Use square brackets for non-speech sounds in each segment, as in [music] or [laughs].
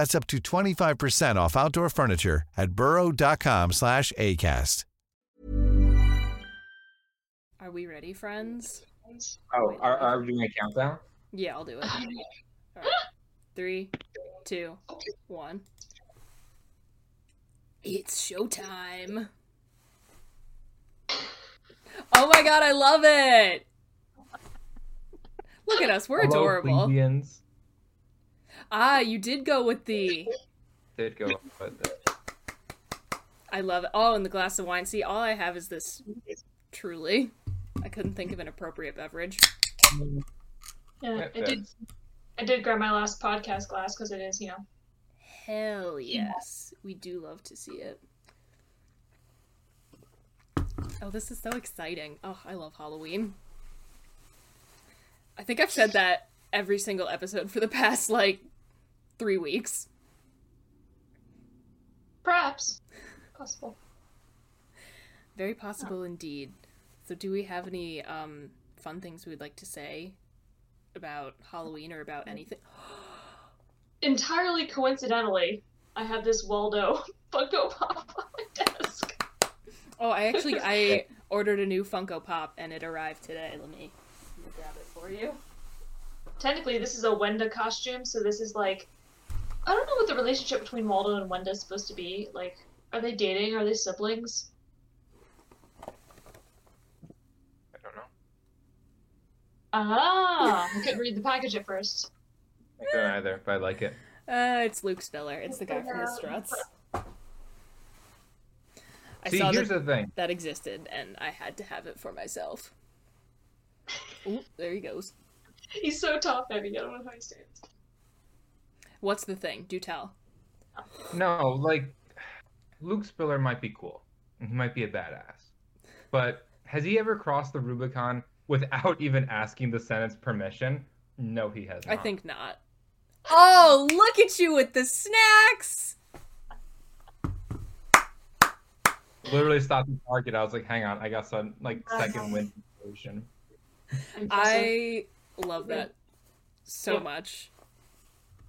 That's up to 25% off outdoor furniture at burrow.com slash ACAST. Are we ready, friends? Oh, are, are we doing a countdown? Yeah, I'll do it. [gasps] All right. Three, two, one. It's showtime. Oh my god, I love it! Look at us, we're Hello, adorable. plebeians. Ah, you did go with the. Did go with it. I love it. Oh, and the glass of wine. See, all I have is this. Truly, I couldn't think of an appropriate beverage. Yeah, I did. I did grab my last podcast glass because it is, you know. Hell yes, we do love to see it. Oh, this is so exciting. Oh, I love Halloween. I think I've said that every single episode for the past like three weeks. Perhaps. Possible. Very possible indeed. So, do we have any um, fun things we'd like to say about Halloween or about anything? [gasps] Entirely coincidentally, I have this Waldo [laughs] Funko Pop on my desk. Oh, I actually I [laughs] ordered a new Funko Pop and it arrived today. Let me, let me grab it for you. Technically, this is a Wenda costume, so this is like. I don't know what the relationship between Waldo and Wenda is supposed to be. Like, are they dating? Are they siblings? I don't know. Ah! [laughs] I couldn't read the package at first. I don't either, but I like it. Uh, it's Luke Spiller. It's the guy from the Struts. I See, saw here's that the thing. that existed, and I had to have it for myself. [laughs] Ooh, there he goes. He's so top heavy, I don't know how he stands. What's the thing? Do tell. No, like Luke Spiller might be cool. He might be a badass. But has he ever crossed the Rubicon without [laughs] even asking the Senate's permission? No, he has not. I think not. Oh, look at you with the snacks! literally stopped the Target. I was like, hang on, I got some like uh-huh. second wind solution. I love that so much.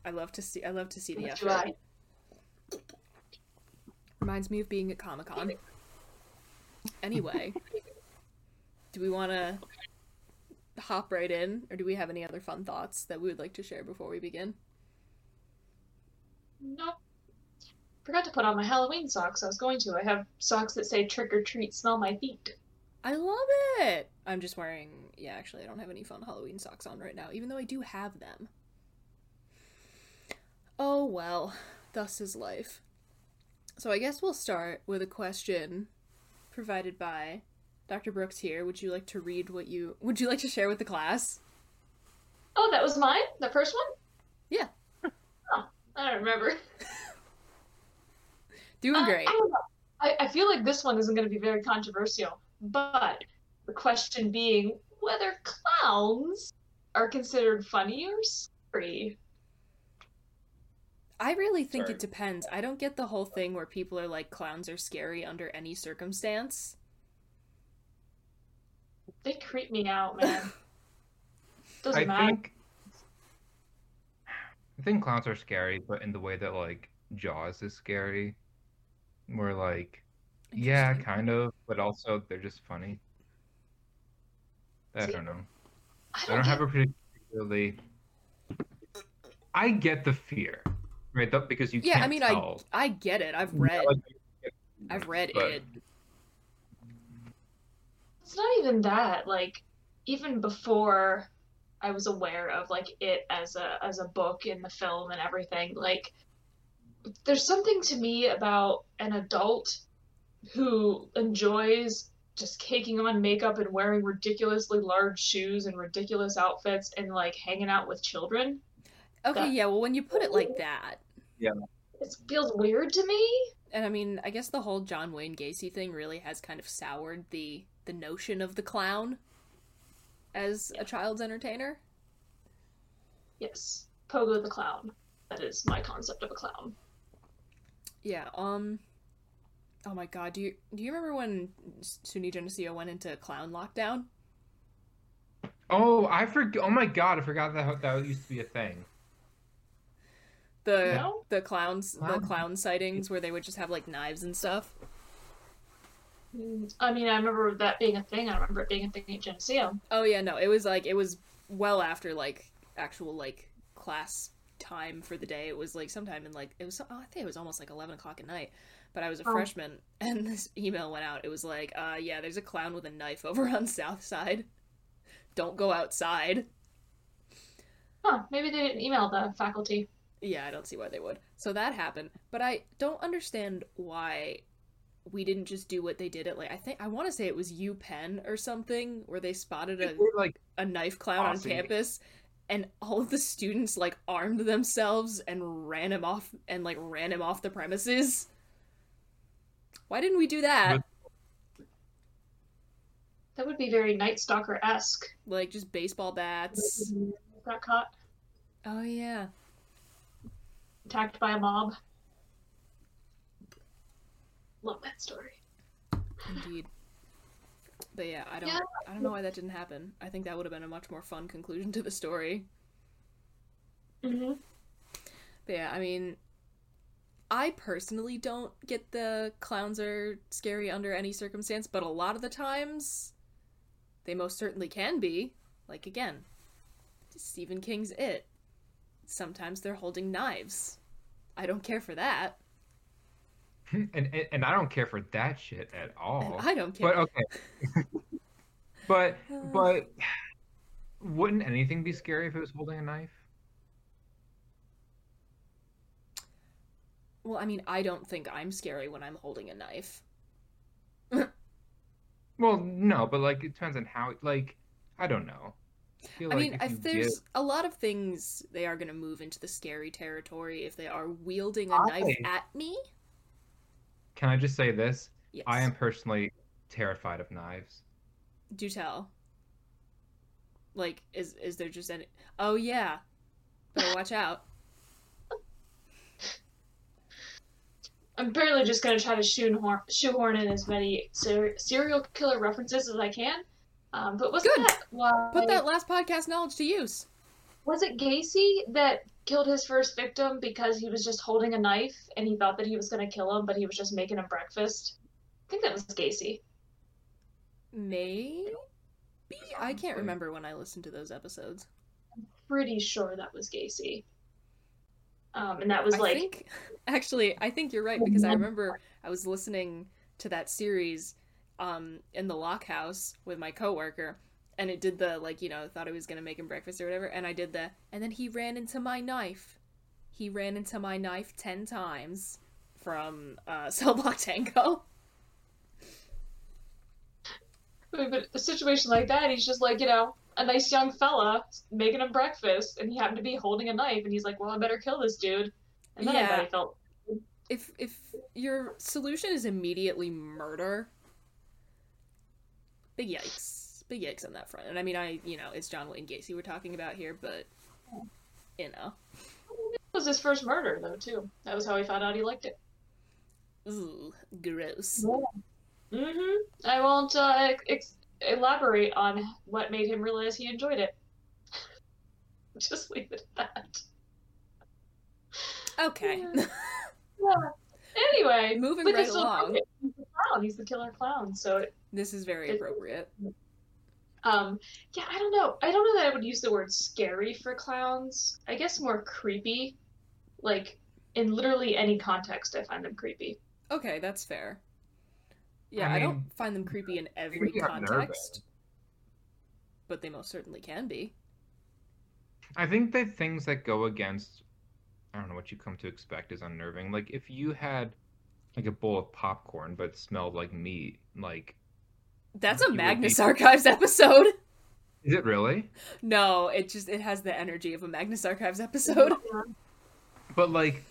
I love to see. I love to see the effort. I. Reminds me of being at Comic Con. Anyway, do we want to hop right in, or do we have any other fun thoughts that we would like to share before we begin? No. Forgot to put on my Halloween socks. I was going to. I have socks that say trick or treat, smell my feet. I love it. I'm just wearing. Yeah, actually, I don't have any fun Halloween socks on right now, even though I do have them. Oh well, thus is life. So I guess we'll start with a question provided by Dr. Brooks here. Would you like to read what you would you like to share with the class? Oh, that was mine? The first one? Yeah. Oh, I don't remember. [laughs] Doing Uh, great. I. I, I feel like this one isn't going to be very controversial, but the question being whether clowns are considered funny or scary. I really think Sorry. it depends. I don't get the whole thing where people are like clowns are scary under any circumstance. They creep me out, [laughs] man. Doesn't I matter. think I think clowns are scary, but in the way that like Jaws is scary. Where like yeah, kind of, but also they're just funny. I See, don't know. I I don't don't have a particularly. I get the fear, right? Though, because you Yeah, can't I mean, tell. I I get it. I've read like, I've read but it. It's not even that, like even before I was aware of like it as a as a book in the film and everything, like there's something to me about an adult who enjoys just caking on makeup and wearing ridiculously large shoes and ridiculous outfits and like hanging out with children. Okay, That- yeah, well, when you put it like that, Yeah. It feels weird to me. and I mean, I guess the whole John Wayne Gacy thing really has kind of soured the the notion of the clown as a child's entertainer. Yes, Pogo the clown. That is my concept of a clown. Yeah. Um. Oh my God. Do you do you remember when SUNY Geneseo went into clown lockdown? Oh, I forgot. Oh my god, I forgot that that used to be a thing. The No? the clowns the Clown- clown sightings where they would just have like knives and stuff. Mm, I mean, I remember that being a thing. I remember it being a thing at Geneseo. Oh yeah, no, it was like it was well after like actual like class time for the day. It was like sometime in like it was oh, I think it was almost like eleven o'clock at night. But I was a Oh. freshman, [laughs] and this email went out. It was like, uh, yeah, there's a clown with a knife over on South Side. Don't go outside. Huh, maybe they didn't email the faculty. Yeah, I don't see why they would. So that happened, but I don't understand why we didn't just do what they did at like I think I want to say it was U Penn or something where they spotted a We're like, a knife clown on campus and all of the students like armed themselves and ran him off and like ran him off the premises. Why didn't we do that? That would be very Night Stalker esque. Like just baseball bats. Got caught, Oh yeah. Attacked by a mob. Love that story. Indeed. But yeah, I don't Yeah. I don't know why that didn't happen. I think that would have been a much more fun conclusion to the story. hmm But yeah, I mean, I personally don't get the clowns are scary under any circumstance, but a lot of the times they most certainly can be. Like again, Stephen King's It. Sometimes they're holding knives. I don't care for that. [laughs] and, and and I don't care for that shit at And all. I don't care. [laughs] But okay. [sighs] but but wouldn't anything be scary if it was holding a knife? Well, I mean, I don't think I'm scary when I'm holding a knife. Well, no, but like it depends on how. Like I don't know. I, feel I like mean, if if there's get- a lot of things they are going to move into the scary territory if they are wielding a knife at me. Can I just say this? Yes. I am personally terrified of knives. Do tell. Like, is is there just any? Oh yeah, better [laughs] watch out. I'm barely just gonna try to shoehorn, shoehorn in as many ser- serial killer references as I can. Um, but wasn't Good. that why? Put that last podcast knowledge to use. Was it Gacy that killed his first victim because he was just holding a knife and he thought that he was gonna kill him, but he was just making him breakfast? I think that was Gacy. Maybe I can't remember when I listened to those episodes. I'm pretty sure that was Gacy. Um, and that was like I think [laughs] actually I think you're right because I remember I was listening to that series um in the lock house with my coworker and it did the like you know thought I was gonna make him breakfast or whatever and I did the and then he ran into my knife. He ran into my knife ten times from uh [laughs] Cell Block Tango. But a situation like that, he's just like, you know, a nice young fella making him breakfast, and he happened to be holding a knife, and he's like, well, I better kill this dude. And then Yeah. he felt, If if your solution is immediately murder, big yikes. Big yikes on that front. And I mean I you know, it's John Wayne Gacy we're talking about here, but you know. it was his first murder, though, too. That was how he found out he liked it. Ooh, gross. Mm-hmm. I won't uh, ex- elaborate on what made him realize he enjoyed it. [laughs] Just leave it at that. Okay. Yeah. [laughs] Anyway, Moving but right along. appropriate. He's the clown. He's the killer clown. So it this is very appropriate. Um, yeah, I don't know. I don't know that I would use the word scary for clowns. I guess more creepy. Like, in literally any context, I find them creepy. Okay, that's fair. Yeah, I I, don't find them creepy in every context. but they most certainly can be. I think the things that go against, I don't know what you come to expect is unnerving. Like if you had like a bowl of popcorn but smelled like meat, like That's a Magnus be- Archives episode. [laughs] is it really? No, it just it has the energy of a Magnus Archives episode. [laughs] But like,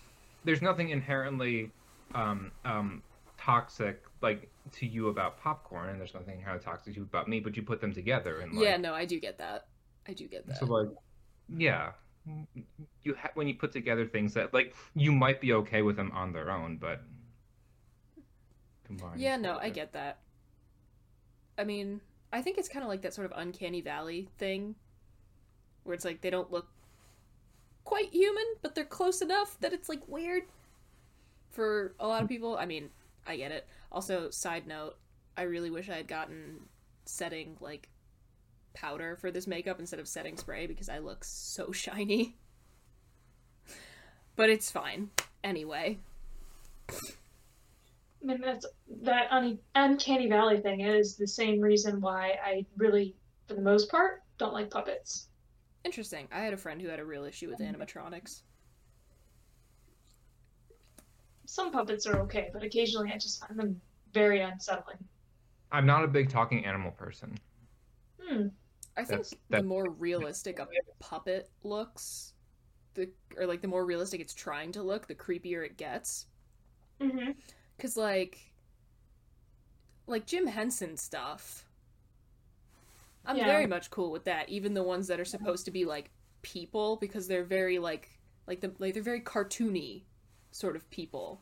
there's nothing inherently um, um, toxic like to you about popcorn, and there's nothing inherently toxic to you about me. But you put them together, and like, yeah, no, I do get that. I do get that. so like, yeah, you ha- when you put together things that like you might be okay with them on their own, but combined. Yeah, no, I get that. I mean, I think it's kind of like that sort of uncanny valley thing where it's like they don't look quite human, but they're close enough that it's like weird for a lot of people. I mean, I get it. Also, side note, I really wish I had gotten setting like powder for this makeup instead of setting spray because I look so [laughs] shiny. But it's fine. Anyway, I mean, that's that un- uncanny valley thing is the same reason why I really, for the most part, don't like puppets. Interesting. I had a friend who had a real issue with animatronics. Some puppets are okay, but occasionally I just find them very unsettling. I'm not a big talking animal person. Hmm. I think That's- the more realistic a puppet looks, the or like the more realistic it's trying to look, the creepier it gets. Mm-hmm. Cause like, like Jim Henson stuff, I'm Yeah. very much cool with that. Even the ones that are supposed to be like people, because they're very like like the like they're very cartoony sort of people.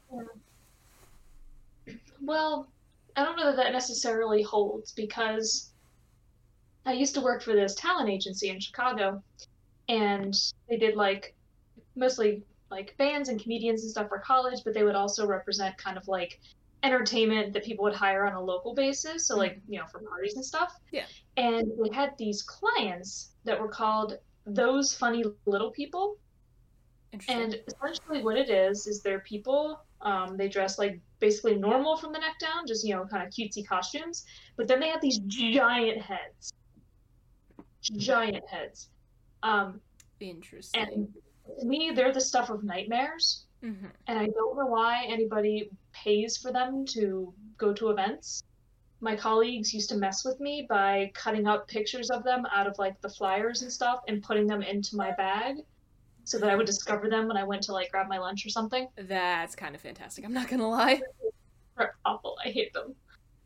Well, I don't know that that necessarily holds because I used to work for this talent agency in Chicago, and they did like mostly like bands and comedians and stuff for college, but they would also represent kind of like entertainment that people would hire on a local basis, so like you know for parties and stuff. Yeah. And we had these clients that were called those funny little people, and essentially, what it is is they're people. Um, they dress like basically normal from the neck down, just you know, kind of cutesy costumes. But then they have these giant heads, giant heads. Um, Interesting. and to me, they're the stuff of nightmares. hmm And I don't know why anybody pays for them to go to events. My colleagues used to mess with me by cutting up pictures of them out of like the flyers and stuff and putting them into my bag so that I would discover them when I went to like grab my lunch or something. That's kind of fantastic. I'm not gonna lie. [laughs] They're awful. I hate them.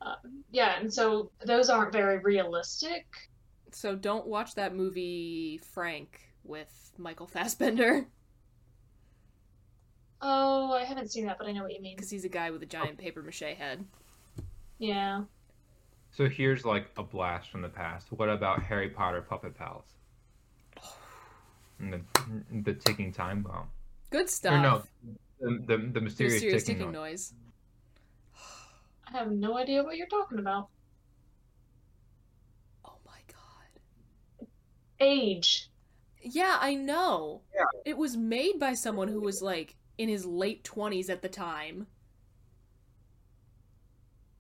Um, yeah, and so those aren't very realistic. So don't watch that movie Frank with Michael Fassbender Oh, I haven't seen that, but I know what you mean. because he's a guy with a giant paper mache head. Yeah. So here's like a blast from the past. What about Harry Potter Puppet Pals? And the, the ticking time bomb. Good stuff. Or no, the, the, the The mysterious, mysterious ticking, ticking noise. noise. I have no idea what you're talking about. Oh my god. Age. Yeah, I know. Yeah. It was made by someone who was like in his late 20s at the time,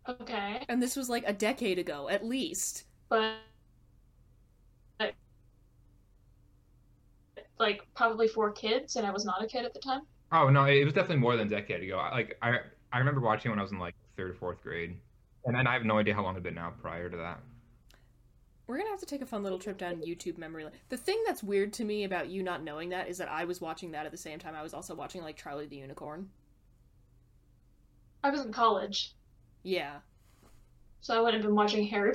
Okay. and this was like a decade ago at least. but like probably four kids and i was not a kid at the time Oh no, it was definitely more than a decade ago. Like I I remember watching it when I was in like third or fourth grade, and then I have no idea how long it'd been now prior to that. We're gonna have to take a fun little trip down YouTube memory lane. The thing that's weird to me about you not knowing that is that I was watching that at the same time I was also watching like Charlie the Unicorn. i was in college Yeah. so i wouldn't have been watching harry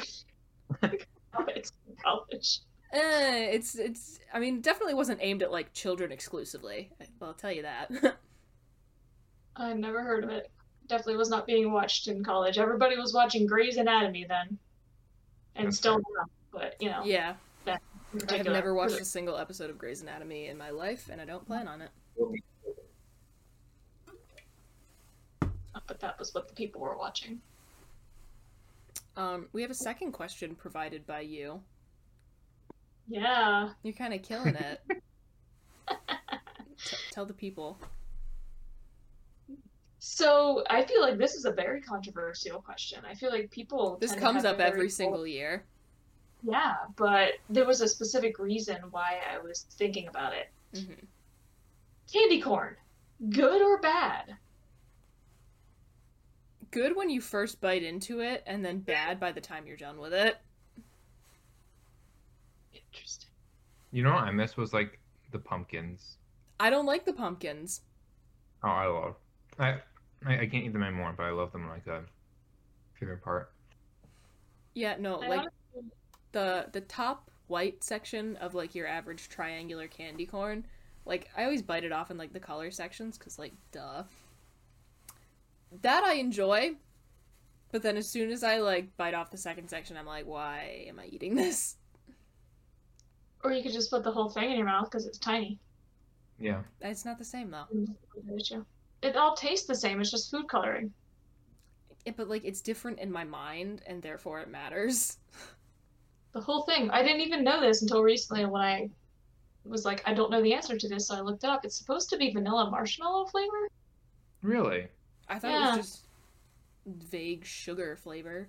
Poppets [laughs] in college Eh, it's it's. I mean, definitely wasn't aimed at like children exclusively. I'll tell you that. [laughs] i never heard of it definitely was not being watched in college everybody was watching grey's anatomy then and That's still fair. now but you know yeah, I have never watched a single episode of Grey's Anatomy in my life, and I don't plan on it. but that was what the people were watching Um, we have a second question provided by you. yeah You're kind of killing it. [laughs] T- tell the people. so i feel like this is a very controversial question i feel like people This comes up very every single year. Yeah, but there was a specific reason why I was thinking about it. hmm Candy corn, good or bad? Good when you first bite into it, and then bad by the time you're done with it. Interesting. You know what I miss was like the pumpkins. I don't like the pumpkins. Oh, I love. I I, I can't eat them anymore, but I love them like a favorite part. Yeah, no, I like honestly- the the top white section of like your average triangular candy corn. Like I always bite it off in like the color sections because like duh. That I enjoy, but then as soon as I like bite off the second section, I'm like, why am I eating this? Or you could just put the whole thing in your mouth because it's tiny. Yeah. It's not the same though. Mm-hmm. It all tastes the same. It's just food coloring. Yeah, but like it's different in my mind, and therefore it matters. [laughs] The whole thing. I didn't even know this until recently when I was like, I don't know the answer to this, so I looked it up. It's supposed to be vanilla marshmallow flavor. Really? I thought Yeah. it was just vague sugar flavor.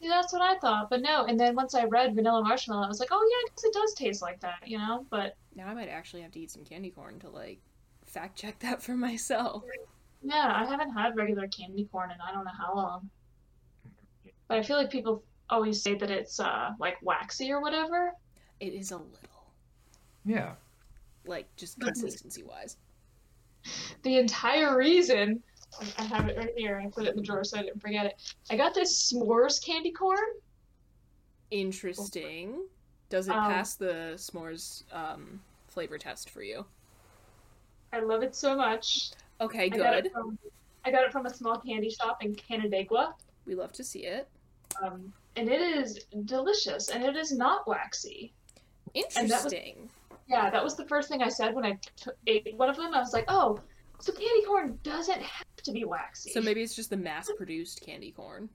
See, that's what I thought, but no. And then once I read vanilla marshmallow, I was like, oh yeah, I guess it does taste like that, you know. But Now I might actually have to eat some candy corn to like fact check that for [laughs] myself. yeah, I haven't had regular candy corn in I don't know how long. But I feel like people always say that it's uh like waxy or whatever. It is a little, Yeah. like just consistency wise. the entire reason I have it right here. I put it in the drawer so I didn't forget it. I got this s'mores candy corn. Interesting. Does it Um, pass the s'mores um, flavor test for you? I love it so much. Okay, I got good. it from I got it from a small candy shop in Canandaigua. We love to see it. Um, and it is delicious and it is not waxy. And that was- Interesting. Yeah, that was the first thing I said when I t- ate one of them. I was like, oh, so candy corn doesn't have to be waxy. So maybe it's just the mass-produced candy corn.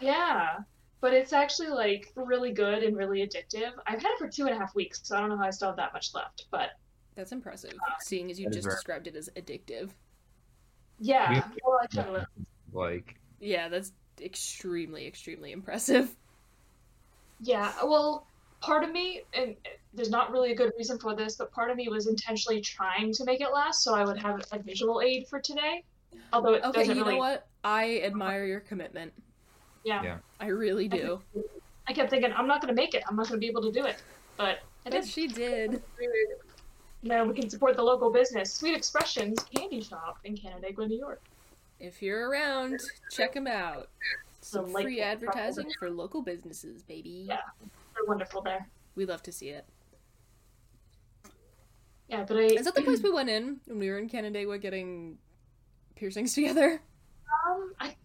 Yeah, but it's actually like really good and really addictive. I've had it for two and a half weeks, so I don't know how I still have that much left. But That's impressive, uh, seeing as you just very- described it as addictive. yeah, well, I Like Yeah, that's extremely, extremely impressive. Yeah, well, part of me, and there's not really a good reason for this, but part of me was intentionally trying to make it last so I would have a visual aid for today. Although it Okay, doesn't you really. know what? I admire your commitment. Yeah. Yeah. I really do. I kept thinking, I'm not going to make it. I'm not going to be able to do it. But I But she did. Now we can support the local business, Sweet Expressions Candy Shop in Canandaigua, New York. If you're around, check them out. Some free advertising for local businesses, baby. Yeah. They're wonderful there. We love to see it. Yeah, but I. Is that the place we went in when we were in Canandaigua getting piercings [laughs] together? Um, I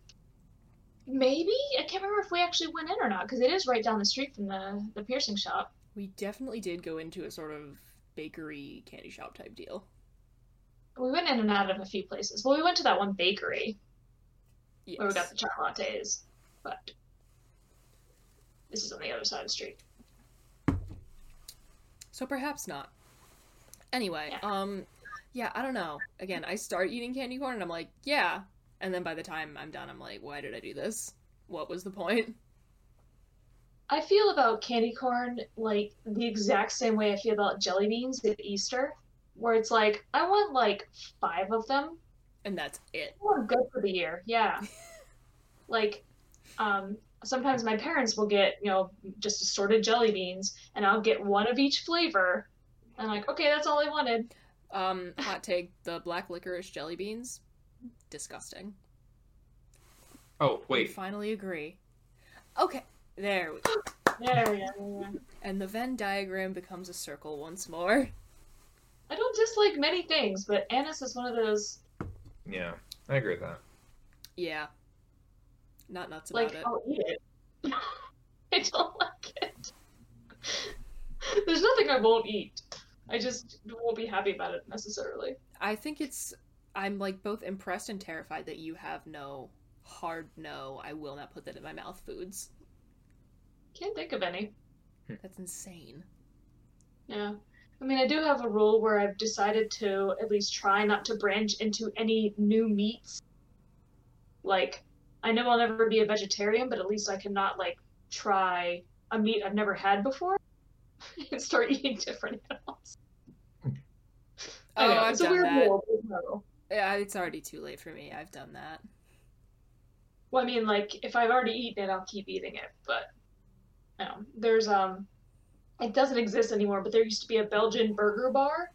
maybe I can't remember if we actually went in or not because it is right down the street from the the piercing shop. We definitely did go into a sort of bakery candy shop type deal. We went in and out of a few places. Well, we went to that one bakery Yes. where we got the chai lattes, but this is on the other side of the street. So perhaps not. Anyway, Yeah. um yeah, I don't know. Again, I start eating candy corn and I'm like, yeah. And then by the time I'm done, I'm like, why did I do this? What was the point? I feel about candy corn like the exact same way I feel about jelly beans at Easter, where it's like I want like five of them. And that's it. Want good for the year. Yeah. [laughs] like, um, sometimes my parents will get you know just assorted jelly beans, and I'll get one of each flavor. And I'm like, okay, that's all I wanted. Um, hot take, the black licorice jelly beans, disgusting. oh We wait, finally agree. Okay, there we go. There, yeah, yeah, yeah. And the Venn diagram becomes a circle once more. I don't dislike many things, but anise is one of those yeah, I agree with that. Yeah. Not nuts about like it. I'll eat it. [laughs] I don't like it. There's nothing I won't eat. I just won't be happy about it necessarily. I think it's I'm like both impressed and terrified that you have no hard no, I will not put that in my mouth foods. Can't think of any. Hmm. That's insane. Yeah. I mean, I do have a rule where I've decided to at least try not to branch into any new meats. Like, I know I'll never be a vegetarian, but at least I cannot, like, try a meat I've never had before [laughs] and start eating different animals. Oh, know, I've it's a done weird that. rule. Yeah, it's already too late for me. I've done that. Well, I mean, like if I've already eaten it, I'll keep eating it. But there's um, it doesn't exist anymore. But there used to be a Belgian burger bar,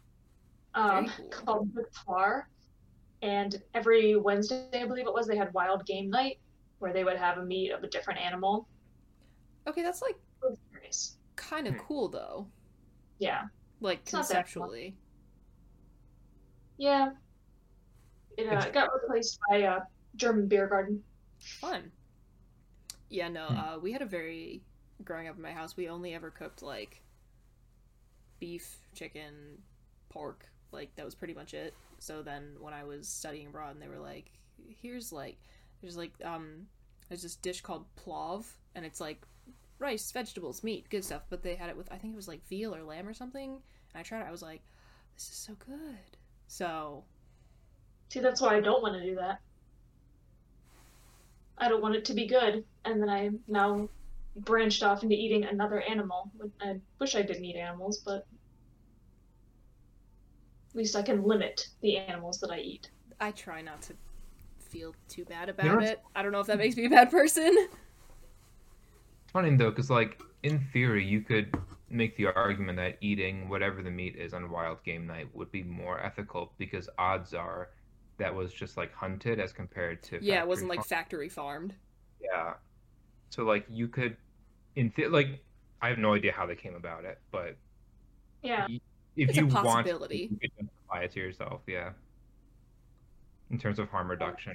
um, [laughs] cool. called Victoire, and every Wednesday, I believe it was, they had wild game night where they would have a meat of a different animal. Okay, that's like It was nice. kind of Hmm. cool though. Yeah, Like It's not that fun. conceptually. yeah. It uh, It's- got replaced by a German beer garden. Fun. Yeah, no, Hmm. uh, we had a very growing up in my house. We only ever cooked like beef, chicken, pork. Like that was pretty much it. So then when I was studying abroad, and they were like, "Here's like, there's like, um, there's this dish called plov, and it's like rice, vegetables, meat, good stuff." But they had it with I think it was like veal or lamb or something. And I tried it. I was like, "This is so good." So See, that's why I don't want to do that. I don't want it to be good, and then I now branched off into eating another animal. I wish I didn't eat animals, but least I can limit the animals that I eat. I try not to feel too bad know about what's- it. I don't know if that makes me a bad person. It's funny though, because like in theory, you could make the argument that eating whatever the meat is on wild game night would be more ethical because odds are that was just like hunted as compared to yeah, it wasn't like factory farmed. yeah. So like you could, in the- like I have no idea how they came about it, but Yeah, if It's you want, possibility. you could justify it to yourself. Yeah. In terms of harm reduction.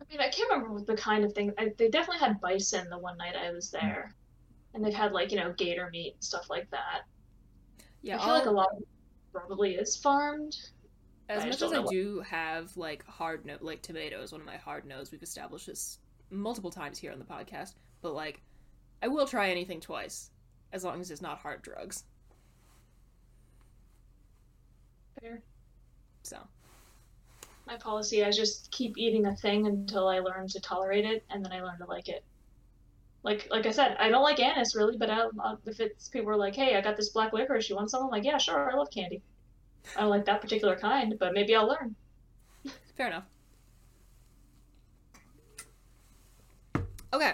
I mean, I can't remember the kind of thing. I, they definitely had bison the one night I was mm-hmm. there, and they've had like you know gator meat and stuff like that. Yeah, I feel like a I'll- lot of it probably is farmed. as I much as I know what- do have like hard note, like tomatoes, one of my hard notes. We've established this multiple times here on the podcast, but like, I will try anything twice, as long as it's not hard drugs. Fair. So My policy, I just keep eating a thing until I learn to tolerate it, and then I learn to like it. Like, like I said, I don't like anise really, but I, I, if it's people are like, "Hey, I got this black licorice, you want some?" I'm like, "Yeah, sure, I love candy." I don't like that particular kind, but maybe I'll learn. [laughs] fair enough. Okay,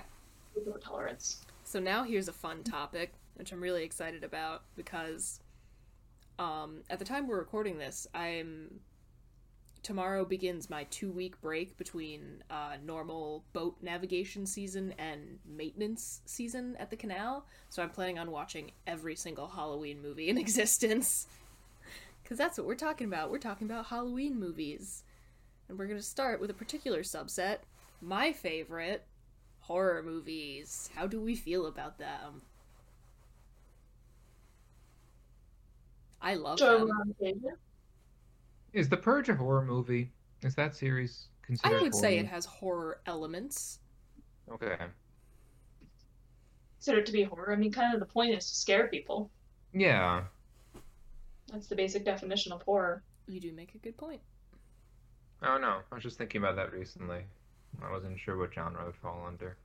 tolerance. So now here's a fun topic, which I'm really excited about because um, at the time we're recording this, I'm tomorrow begins my two week break between uh, normal boat navigation season and maintenance season at the canal. So I'm planning on watching every single Halloween movie in [laughs] existence. Because that's what we're talking about. We're talking about Halloween movies. And we're going to start with a particular subset. My favorite horror movies. How do we feel about them? I love Joe them. Is The Purge a horror movie? Is that series considered? I would say it has horror elements. Okay. Consider it to be horror. I mean, kind of the point is to scare people. Yeah. That's the basic definition of horror. You do make a good point. Oh don't. I was just thinking about that recently. I wasn't sure what genre it would fall under.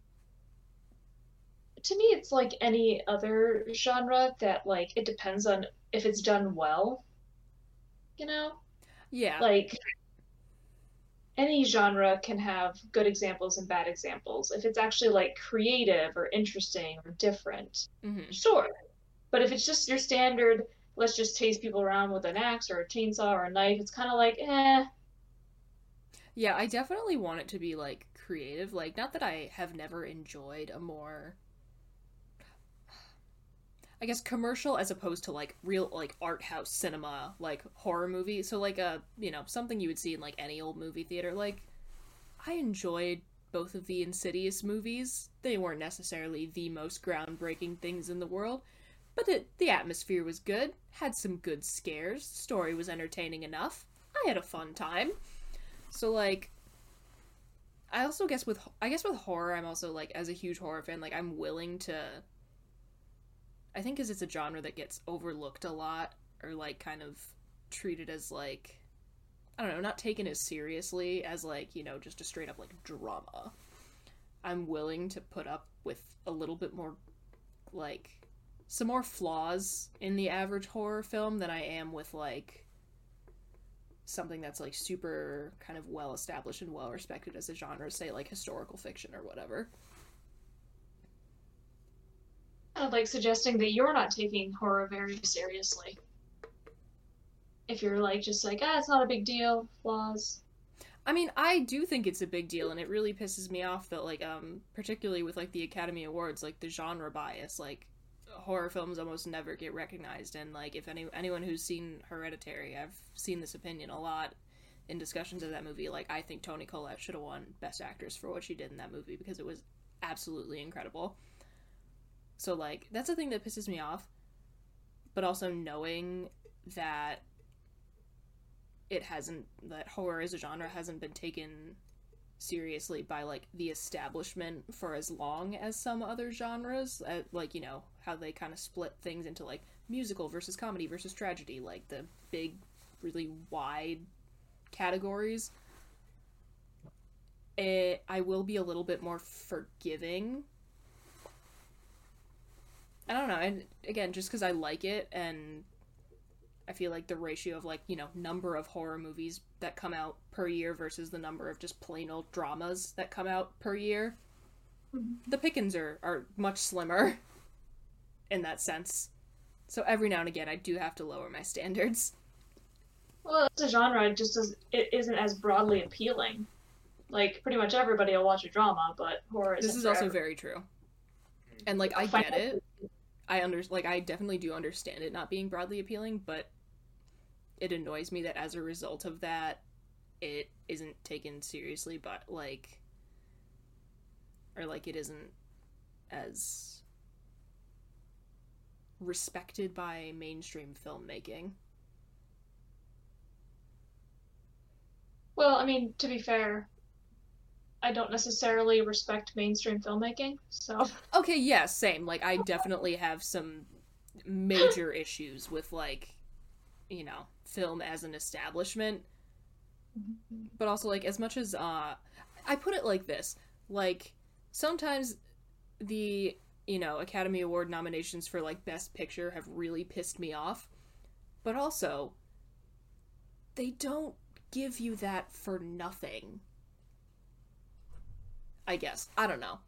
To me, it's like any other genre that, like, it depends on if it's done well. You know? Yeah. like any genre can have good examples and bad examples if it's actually like creative or interesting or different hmm sure but if it's just your standard let's just chase people around with an axe or a chainsaw or a knife it's kind of like eh Yeah, I definitely want it to be like creative. Like, not that I have never enjoyed a more, I guess, commercial as opposed to like real like art house cinema, like horror movie. So like a you know something you would see in like any old movie theater. Like, I enjoyed both of the Insidious movies. They weren't necessarily the most groundbreaking things in the world, but the atmosphere was good. Had some good scares. Story was entertaining enough. I had a fun time. So like I also guess with I guess with horror I'm also like as a huge horror fan like I'm willing to I think cuz it's a genre that gets overlooked a lot or like kind of treated as like I don't know, not taken as seriously as like, you know, just a straight up like drama. I'm willing to put up with a little bit more like some more flaws in the average horror film than I am with like something that's like super kind of well established and well respected as a genre, say like historical fiction or whatever. Kind of like suggesting that you're not taking horror very seriously. If you're like just like, ah, it's not a big deal, flaws. I mean, I do think it's a big deal, and it really pisses me off that, like, um, particularly with like the Academy Awards, like the genre bias, like horror films almost never get recognized. And like, if any anyone who's seen Hereditary, I've seen this opinion a lot in discussions of that movie. Like, I think Toni Collette should have won Best Actress for what she did in that movie because it was absolutely incredible. So like, that's the thing that pisses me off. But also knowing that it hasn't that horror as a genre hasn't been taken seriously by like the establishment for as long as some other genres uh, like you know how they kind of split things into like musical versus comedy versus tragedy like the big really wide categories it, i will be a little bit more forgiving i don't know and again just because i like it and I feel like the ratio of like, you know, number of horror movies that come out per year versus the number of just plain old dramas that come out per year. Mm-hmm. The pickings are, are much slimmer [laughs] in that sense. So every now and again I do have to lower my standards. Well, it's a genre it just does it isn't as broadly appealing. Like pretty much everybody will watch a drama, but horror This is also very true. And like I get it. I under like I definitely do understand it not being broadly appealing, but it annoys me that as a result of that it isn't taken seriously but like or like it isn't as respected by mainstream filmmaking. Well i mean to be fair i don't necessarily respect mainstream filmmaking so. Okay yeah same like i definitely have some major issues with like you know film as an establishment. But also like as much as uh i put it like this like sometimes the you know academy award nominations for like best picture have really pissed me off. But also they don't give you that for nothing i guess i don't know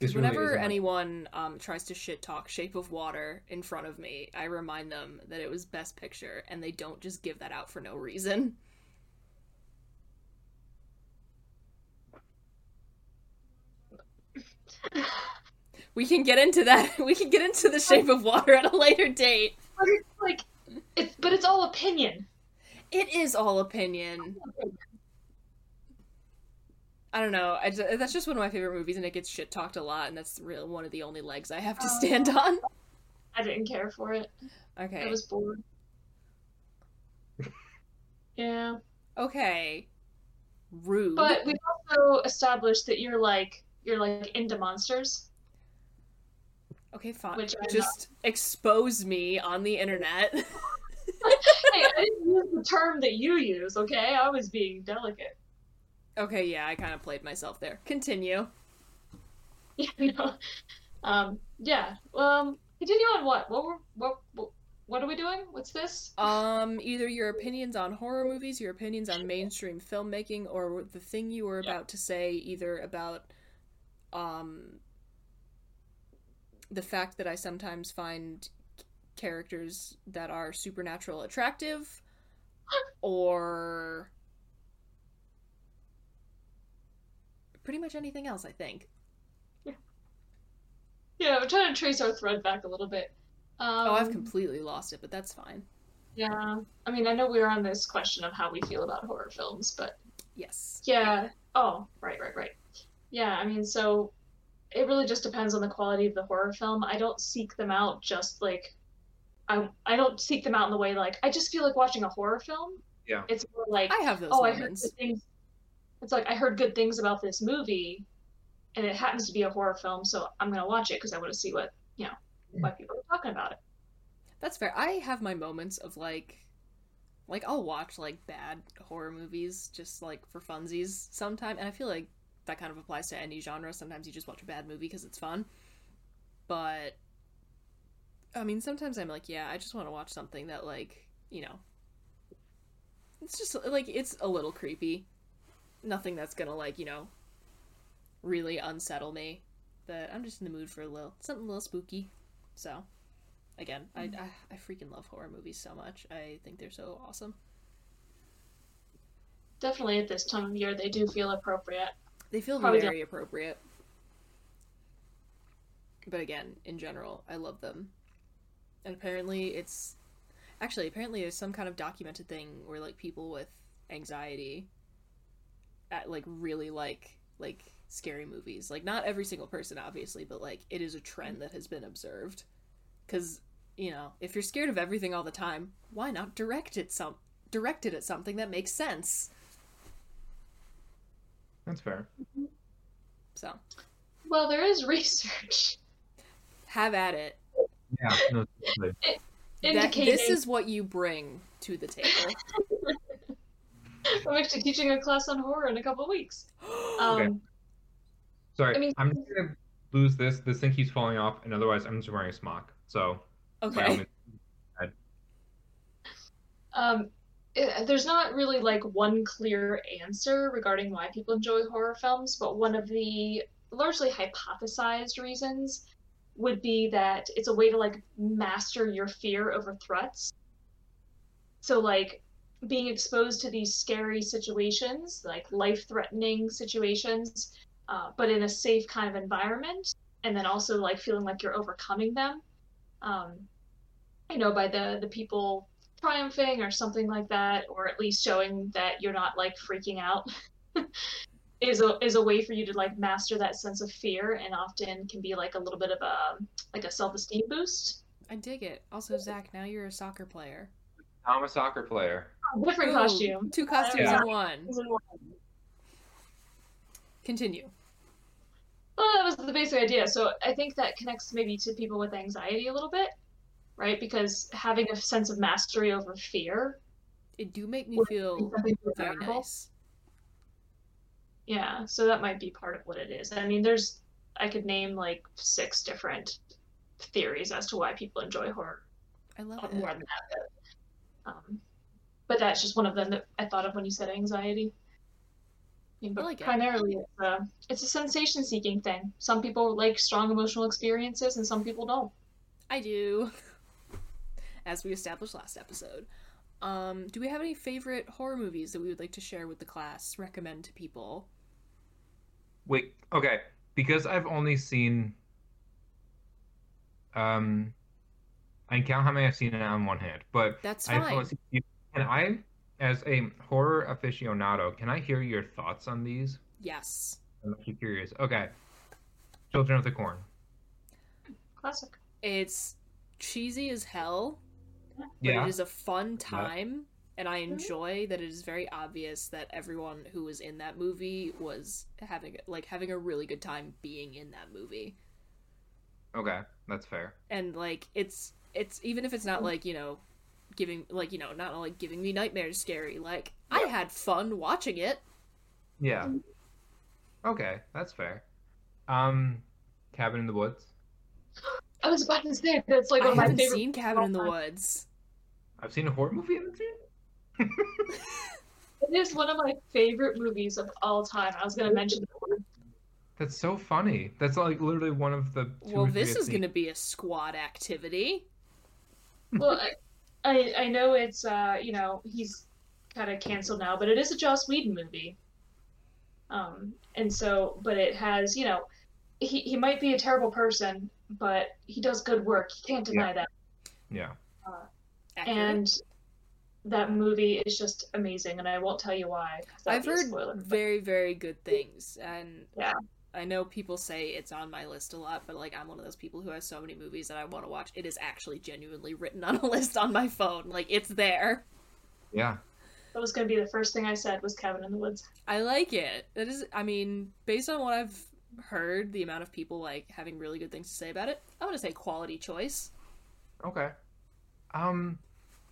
really whenever anyone um, tries to shit talk Shape of Water in front of me, I remind them that it was Best Picture, and they don't just give that out for no reason. we can get into that. [laughs] We can get into the Shape of Water at a later date. But it's like, it's but it's all opinion. It is all opinion. I don't know. I, that's just one of my favorite movies, and it gets shit talked a lot, and that's real one of the only legs I have to oh. stand on. [laughs] I didn't care for it. Okay. I was bored. [laughs] yeah. Okay. Rude. But we've also established that you're like you're like into monsters. Okay, fine. Which just not... expose me on the internet. [laughs] hey, I didn't use the term that you use. Okay, I was being delicate. Okay, yeah, I kind of played myself there. Continue. [laughs] Yeah, no. Um, yeah. Um, continue on what? What were what, what what are we doing? What's this? Um, either your opinions on horror movies, your opinions on mainstream filmmaking, or the thing you were about to say, either about um the fact that I sometimes find characters that are supernatural attractive, [laughs] or pretty much anything else, I think. Yeah. Yeah, I'm trying to trace our thread back a little bit. Um, oh, I've um, completely lost it, but that's fine. Yeah. I mean, I know we were on this question of how we feel about horror films, but. Yes. Yeah. Oh, right, right, right. Yeah, I mean, so it really just depends on the quality of the horror film. I don't seek them out just like. I, I don't seek them out in the way like I just feel like watching a horror film. Yeah. It's more like I have those oh moments. I heard the things it's like I heard good things about this movie, and it happens to be a horror film, so I'm gonna watch it because I want to see what you know why people are talking about it. That's fair. I have my moments of like, like I'll watch like bad horror movies just like for funsies sometime, and I feel like that kind of applies to any genre. Sometimes you just watch a bad movie because it's fun. But I mean, sometimes I'm like, yeah, I just want to watch something that like, you know, it's just like it's a little creepy. Nothing that's gonna like, you know, really unsettle me. But I'm just in the mood for a little something a little spooky. So, again, I, mm-hmm. I I freaking love horror movies so much. I think they're so awesome. Definitely at this time of year, they do feel appropriate. They feel Probably very appropriate. But again, in general, I love them. And apparently it's actually apparently there's some kind of documented thing where like people with anxiety like really like like scary movies. Like not every single person obviously, but like it is a trend that has been observed. Cuz you know, if you're scared of everything all the time, why not direct it some direct it at something that makes sense? That's fair. So, Well, there is [laughs] research have at it. Yeah. No, seriously. That, indicating. this is what you bring to the table. [laughs] I'm actually teaching a class on horror in a couple weeks. [gasps] Um, Okay. Sorry, I mean- I'm just gonna lose this. This thing keeps falling off, and otherwise, I'm just wearing a smock. So, okay. um, it, there's not really like one clear answer regarding why people enjoy horror films, but one of the largely hypothesized reasons would be that it's a way to like master your fear over threats. So like being exposed to these scary situations, like life-threatening situations, uh, but in a safe kind of environment, and then also like feeling like you're overcoming them. Um, you know, by the the people triumphing or something like that, or at least showing that you're not like freaking out, [laughs] is a is a way for you to like master that sense of fear, and often can be like a little bit of a like a self esteem boost. I dig it. Also, Zach, now you're a soccer player. I'm a soccer player. Different Ooh, costume. Two costumes Yeah. in one. Continue. Well, that was the basic idea. So I think that connects maybe to people with anxiety a little bit, right? Because having a sense of mastery over fear, It do make me feel be something very nice. Yeah, so that might be part of what it is. I mean, there's, I could name like six different theories as to why people enjoy horror I love more it. than that. But, um, but that's just one of them that I thought of when you said anxiety. I mean, but like it. primarily, it's a, it's a sensation-seeking thing. Some people like strong emotional experiences, and some people don't. I do. [laughs] As we established last episode. Um, do we have any favorite horror movies that we would like to share with the class, recommend to people? Wait, okay. Because I've only seen um I can count how many I've seen it on one hand, but That's I've fine. only seen can I as a horror aficionado, can I hear your thoughts on these? Yes. I'm actually curious. Okay. Children of the Corn. Classic. It's cheesy as hell, but Yeah. it is a fun time, and I mm-hmm. enjoy that it is very obvious that everyone who was in that movie was having like having a really good time being in that movie. Okay, that's fair. and like it's it's even if it's not mm. like you know giving like you know not like giving me nightmares scary like i had fun watching it Yeah. Okay, that's fair. Um Cabin in the Woods. I was about to say that's like i one of my haven't favorite. seen cabin in the woods I've seen a horror movie, haven't seen? [laughs] It is one of my favorite movies of all time. I was gonna mention. That's so funny. That's like literally one of the two well this is seen. gonna be a squad activity Well, I, I I know it's uh you know he's kind of canceled now, but it is a Joss Whedon movie. Um, and so, but it has you know, he he might be a terrible person, but he does good work. You can't deny that. Yeah. Accurate. And that movie is just amazing, and I won't tell you why. i've heard spoiler, but- very very good things and Yeah. I know people say it's on my list a lot but like i'm one of those people who has so many movies that i want to watch it is actually genuinely written on a [laughs] list on my phone like it's there Yeah. That was gonna be the first thing I said was Cabin in the Woods. I like it. That is, I mean, based on what I've heard, the amount of people like having really good things to say about it, I want to say quality choice. Okay. Um,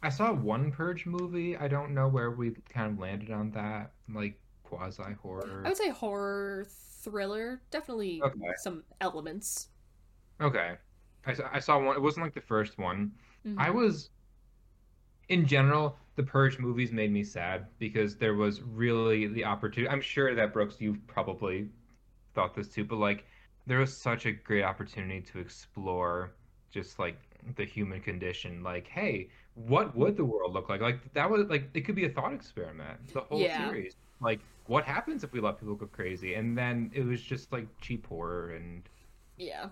I saw one Purge movie. I don't know where we kind of landed on that, like quasi horror. I would say horror thriller, definitely Okay. some elements. Okay, I, saw- I saw one. It wasn't like the first one. I Mhm. was, in general, the Purge movies made me sad because there was really the opportunity. I'm sure that Brooks, you've probably thought this too, but like there was such a great opportunity to explore just like the human condition. Like, hey, what would the world look like? Like that was like it could be a thought experiment. The whole Yeah. series, like, what happens if we let people go crazy? And then it was just like cheap horror and yeah.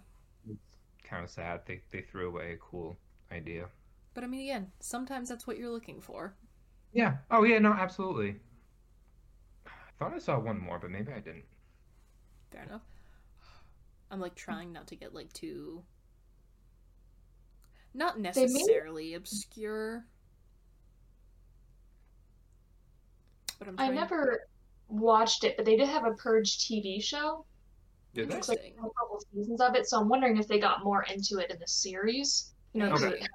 it's kind of sad they they threw away a cool idea. But I mean, again, sometimes that's what you're looking for. Yeah. Oh yeah, no, absolutely. I thought I saw one more, but maybe I didn't. Fair enough. I'm like trying not to get like too. Not made- necessarily obscure. But I'm I trying... never watched it, but they did have a Purge TV show. Did they? Looks like a couple seasons of it, so I'm wondering if they got more into it in the series. You know, Okay. to have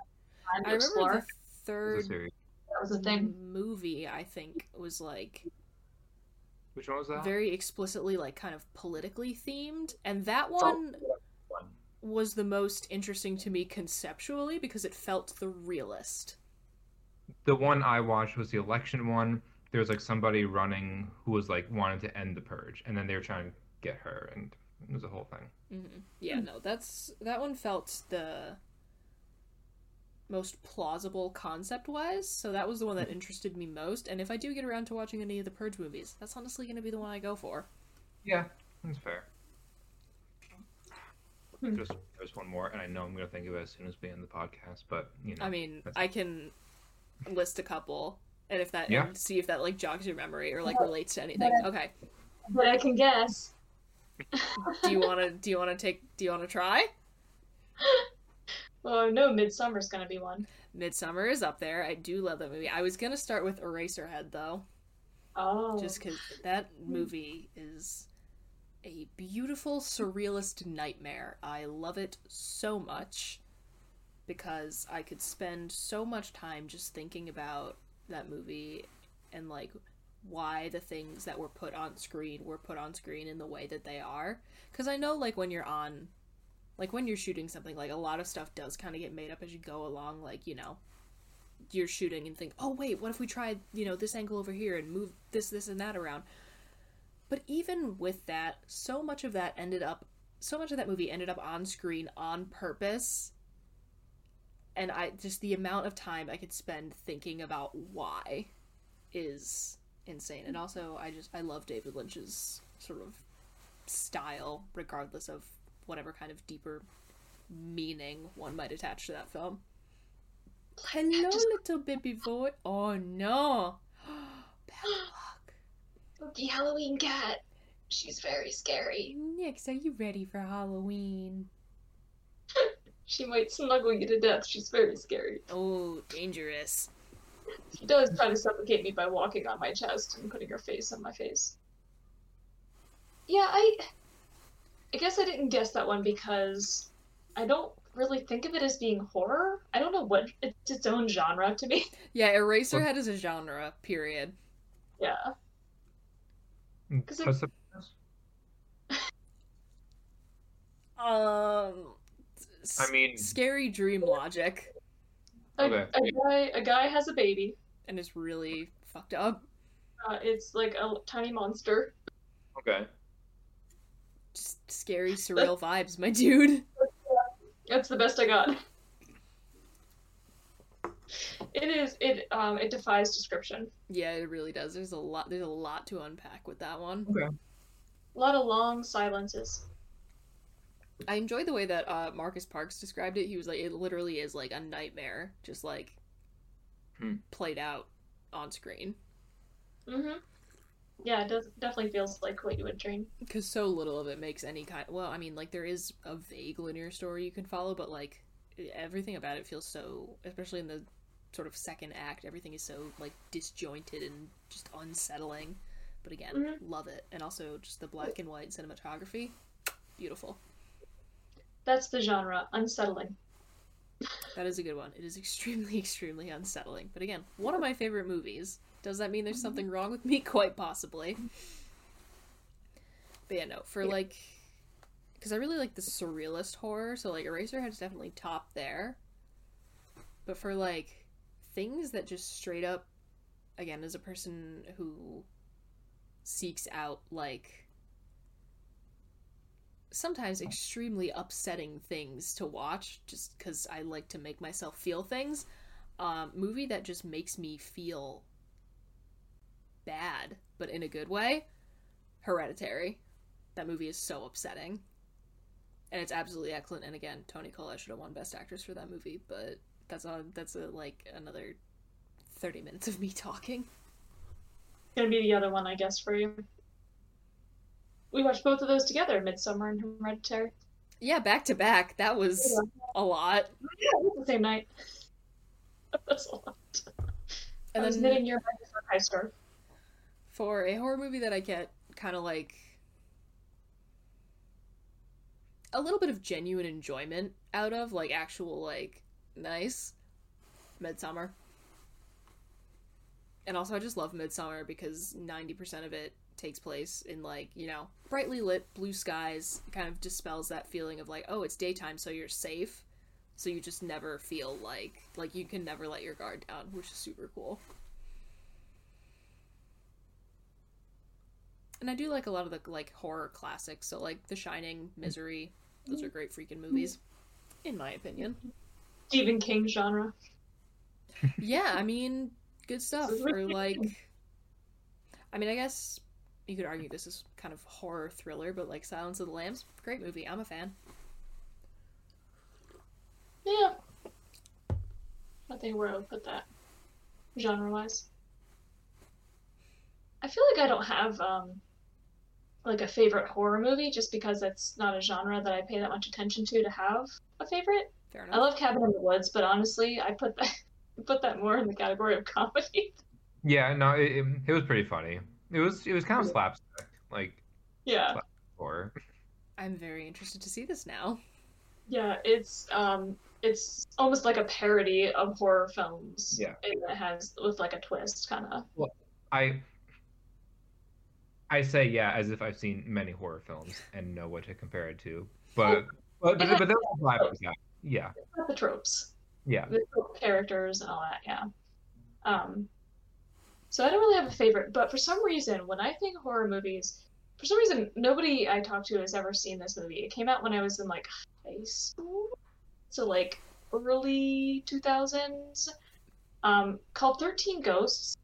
I remember explore. the a third. That was the thing. movie. I think was like Which one was that? very explicitly like kind of politically themed, and that one One. was the most interesting to me conceptually because it felt the realist. The one I watched was the election one. There was like somebody running who was like wanted to end the purge, and then they were trying to get her, and it was a whole thing. hmm Yeah, no, that's that one felt the most plausible concept wise, so that was the one that [laughs] interested me most. And if I do get around to watching any of the Purge movies, that's honestly going to be the one I go for. Yeah, that's fair. Hmm. There's there's one more, and I know I'm gonna think of it as soon as we end the podcast, but you know. I mean, I can list a couple, and if that Yeah. and see if that like jogs your memory or like relates to anything. Okay, But I can guess. do you [laughs] want to do you want to take do you want to try? Well, no, Midsommar's gonna be one. Midsommar is up there. I do love that movie. I was gonna start with Eraserhead though. Oh. just because that movie is a beautiful surrealist nightmare. I love it so much because I could spend so much time just thinking about that movie and like why the things that were put on screen were put on screen in the way that they are. Because I know, like, when you're on, like, when you're shooting something, like, a lot of stuff does kind of get made up as you go along. Like, you know, you're shooting and think, oh wait, what if we tried, you know, this angle over here and move this, this, and that around? But even with that, so much of that ended up, so much of that movie ended up on screen on purpose. And I just the amount of time I could spend thinking about why is insane. And also, I just I love David Lynch's sort of style, regardless of whatever kind of deeper meaning one might attach to that film. Hello, Just- little baby boy. Oh no. [gasps] Bad luck. Spooky Halloween cat. She's very scary. Nix, are you ready for Halloween? She might snuggle you to death. She's very scary. Oh, dangerous. She does try to suffocate me by walking on my chest and putting her face on my face. Yeah, I. I guess I didn't guess that one because I don't really think of it as being horror. I don't know what it's its own genre to me. [laughs] Yeah, Eraserhead is a genre, period. Yeah. Mm, 'Cause it- Um, I mean- scary dream logic, A, Okay. a guy a guy has a baby. and it's really fucked up. Uh, it's like a tiny monster. Okay. Just scary, surreal vibes, my dude. That's the best I got. It is it um it defies description. Yeah, it really does. There's a lot. There's a lot to unpack with that one. Okay. A lot of long silences. I enjoy the way that uh, Marcus Parks described it. He was like, it literally is like a nightmare, just like Hmm. played out on screen. Mm-hmm. Yeah, it does definitely feels like what you would dream. Because so little of it makes any kind. Well, I mean, like there is a vague linear story you can follow, but like everything about it feels so, especially in the sort of second act, everything is so like disjointed and just unsettling. But again, Mhm. love it, and also just the black and white cinematography, beautiful. That's the genre, unsettling. That is a good one. It is [laughs] extremely, extremely unsettling. But again, one of my favorite movies. Does that mean there's mm-hmm. something wrong with me? [laughs] Quite possibly. But yeah, no, for Yeah. like, because I really like the surrealist horror, so like Eraserhead's definitely top there. But for like things that just straight up, again, as a person who seeks out like sometimes extremely upsetting things to watch just because I like to make myself feel things. Um, movie that just makes me feel bad, but in a good way. Hereditary. That movie is so upsetting. And it's absolutely excellent. And again, Toni Collette should have won Best Actress for that movie, but that's a, that's a, like another 30 minutes of me talking. Gonna be the other one, I guess, for you. We watched both of those together, Midsommar and Hereditary. Yeah, back to back. That was a lot. Yeah, the same night. [laughs] That's a lot. And I was then knitting your high star. for a horror movie that I get kind of like a little bit of genuine enjoyment out of, like actual like nice Midsommar. And also I just love Midsommar because 90% of it takes place in like, you know, brightly lit blue skies, kind of dispels that feeling of like, oh, it's daytime so you're safe. So you just never feel like like you can never let your guard down, which is super cool. And I do like a lot of the like horror classics, so like The Shining, Misery, those are great freaking movies, in my opinion. Stephen King genre. Yeah, I mean, good stuff. [laughs] Or like, I mean, I guess you could argue this is kind of horror thriller, but like Silence of the Lambs, great movie. I'm a fan. Yeah. I think where I would put that, genre wise. I feel like I don't have um like a favorite horror movie just because it's not a genre that I pay that much attention to to have a favorite. Fair enough. I love Cabin in the Woods, but honestly, I put that [laughs] put that more in the category of comedy. Yeah, no, it, it, it was pretty funny. It was it was kind of slapstick, like yeah. Or I'm very interested to see this now. Yeah, it's um it's almost like a parody of horror films. Yeah. It has with like a twist kind of. Well, I I say yeah as if I've seen many horror films and know what to compare it to, but but but, but that's why I was that. Yeah, the tropes. yeah. the characters and all that, yeah. Um, so I don't really have a favorite, but for some reason, when I think horror movies, for some reason, nobody I talked to has ever seen this movie. It came out when I was in like high school, so like early 2000s, um, called 13 Ghosts.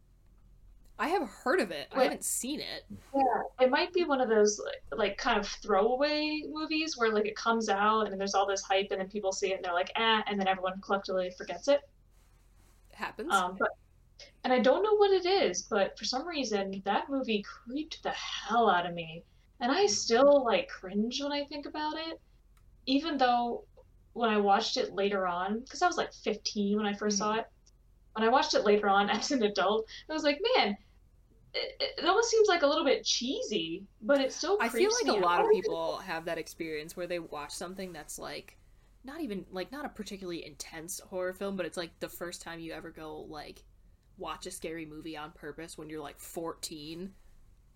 I have heard of it. I haven't seen it. Yeah, it might be one of those like, like kind of throwaway movies where like it comes out and there's all this hype and then people see it and they're like, eh, and then everyone collectively forgets it. happens. Um, but and I don't know what it is, but for some reason that movie creeped the hell out of me, and I still like cringe when I think about it, even though when I watched it later on, because I was like 15 when I 1st saw mm. it. When I watched it later on [laughs] as an adult, I was like, man, it, it almost seems like a little bit cheesy, but it still I feel like a me lot of people have that experience where they watch something that's like not even like not a particularly intense horror film, but it's like the first time you ever go like watch a scary movie on purpose when you're like 14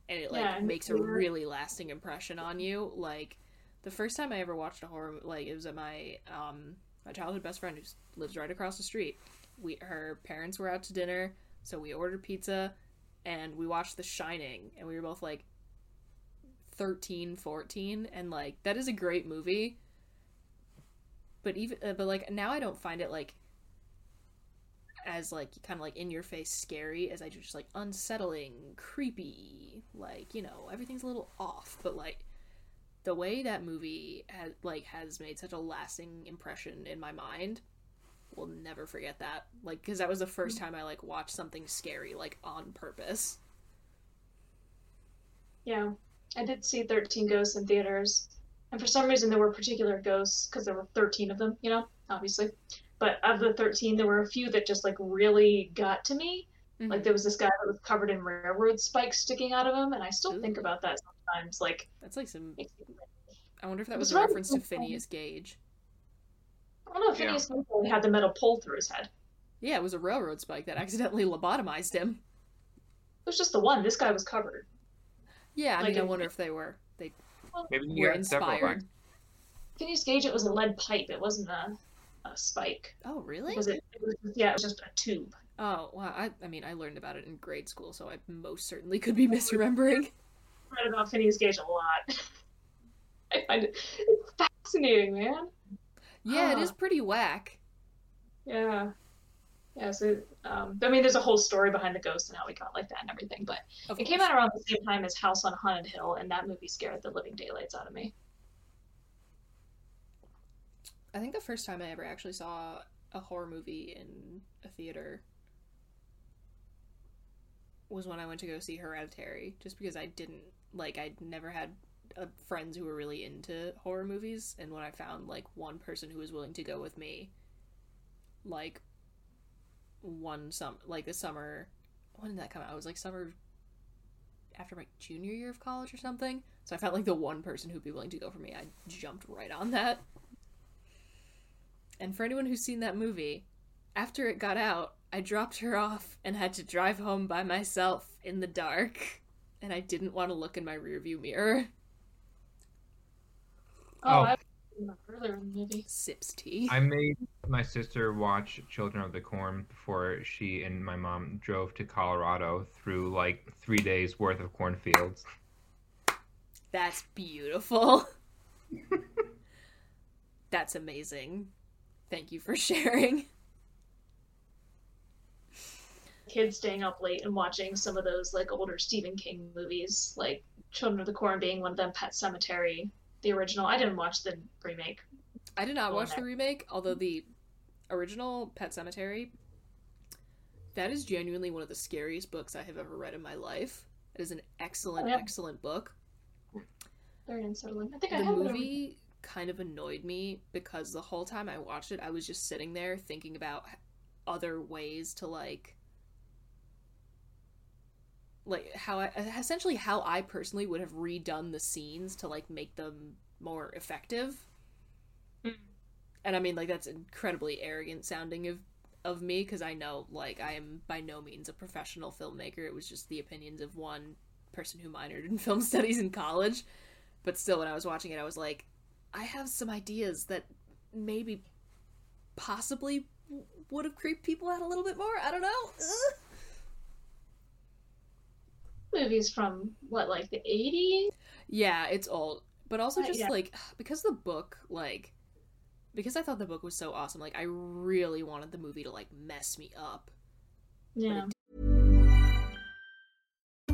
and it like Yeah, makes a really lasting impression on you. Like the first time I ever watched a horror like it was at my um my childhood best friend who lives right across the street. We her parents were out to dinner, so we ordered pizza and we watched The Shining and we were both like 13 14 and like that is a great movie but even uh, but like now i don't find it like as like kind of like in your face scary as i do just like unsettling creepy like you know everything's a little off but like the way that movie has like has made such a lasting impression in my mind will never forget that like because that was the first mm. time i like watched something scary like on purpose Yeah, I did see 13 Ghosts in theaters. And for some reason, there were particular ghosts, because there were 13 of them, you know, obviously. But of the 13, there were a few that just, like, really got to me. Mm-hmm. Like, there was this guy that was covered in railroad spikes sticking out of him, and I still think about that sometimes. Like, that's like some i wonder if that was was a reference to phineas gage I don't know if Yeah. Phineas Smith had the metal pole through his head. Yeah, it was a railroad spike that accidentally lobotomized him. It was just the one. This guy was covered. Yeah, I Like mean, I wonder if they were they Maybe you were got several inspired. Phineas Gage, it was a lead pipe. It wasn't a, a spike. Oh, really? Was it? it was, yeah, it was just a tube. Oh, well, I, I mean, I learned about it in grade school, so I most certainly could be misremembering. [laughs] I read about Phineas Gage a lot. [laughs] I find it it's fascinating, man. Yeah, it Huh. is pretty whack. Yeah. Yeah, so um, I mean, there's a whole story behind the ghost and how he got like that and everything, but Of it came out around the same time as House on Haunted Hill, and that movie scared the living daylights out of me. I think the first time I ever actually saw a horror movie in a theater was when I went to go see Hereditary, just because I didn't like I'd never had uh, friends who were really into horror movies, and when I found like one person who was willing to go with me, like one some like the summer when did that come out? It was like summer after my junior year of college or something. So I felt like the one person who'd be willing to go for me. I jumped right on that. And for anyone who's seen that movie, after it got out, I dropped her off and had to drive home by myself in the dark. And I didn't want to look in my rearview mirror. Oh, Oh. I earlier in the movie. Sips tea. I made my sister watch Children of the Corn before she and my mom drove to Colorado through like three days worth of cornfields. That's beautiful. [laughs] That's amazing. Thank you for [laughs] sharing. Kids staying up late and watching some of those like older Stephen King movies, like Children of the Corn being one of them, Pet Sematary, the original. I didn't watch the remake. I did not watch on the remake, although the original Pet Sematary that is genuinely one of the scariest books I have ever read in my life. It is an excellent, Oh, yeah. excellent book. Very unsettling. I think I The have it. movie kind of annoyed me because the whole time I watched it, I was just sitting there thinking about other ways to like like how I essentially how I personally would have redone the scenes to like make them more effective. Mm. And I mean like that's incredibly arrogant sounding of of me because I know like I am by no means a professional filmmaker. It was just the opinions of one person who minored in [laughs] film studies in college. But still when I was watching it I was like I have some ideas that maybe possibly w- would have creeped people out a little bit more. I don't know. Ugh. movies from what, like the 80s? Yeah, it's old, but also Uh, just yeah. like [sighs] because the book, like, because I thought the book was so awesome. Like, I really wanted the movie to like mess me up. Yeah.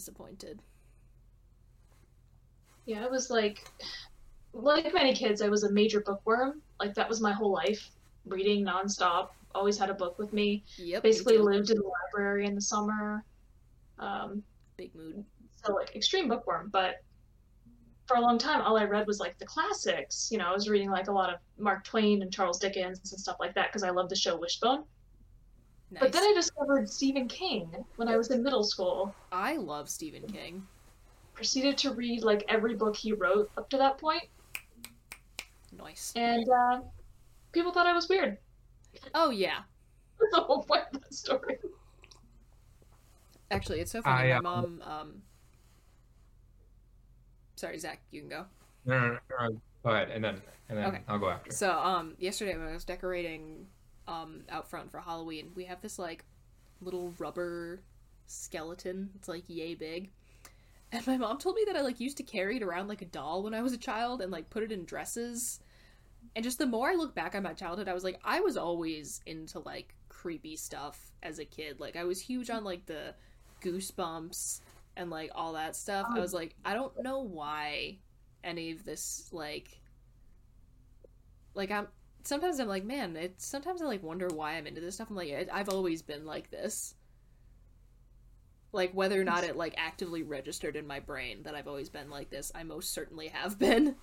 Disappointed. Yeah, I was like, like many kids, I was a major bookworm. Like that was my whole life, reading nonstop. Always had a book with me. Yep. Basically lived in the library in the summer. Um, Big mood. so like extreme bookworm. But for a long time, all I read was like the classics. You know, I was reading like a lot of Mark Twain and Charles Dickens and stuff like that because I loved the show Wishbone. Nice. But then I discovered Stephen King when I was in middle school. I love Stephen King. Proceeded to read like every book he wrote up to that point, Nice. and uh, people thought I was weird. Oh yeah. [laughs] That's the whole point of that story. Actually, it's so funny. I, My um, mom. Um. Sorry, Zach. You can go. No, no, no, no, Go ahead, and then and then Okay. I'll go after. So, um, yesterday when I was decorating, um, out front for Halloween, we have this like little rubber skeleton. It's like yay big. And my mom told me that I like used to carry it around like a doll when I was a child and like put it in dresses. And just the more I look back on my childhood, I was like, I was always into like creepy stuff as a kid. Like I was huge on like the goosebumps and like all that stuff. I was like, I don't know why any of this like like I'm sometimes I'm like, man, it's sometimes I like wonder why I'm into this stuff. I'm like, I've always been like this. Like whether or not it like actively registered in my brain that I've always been like this, I most certainly have been.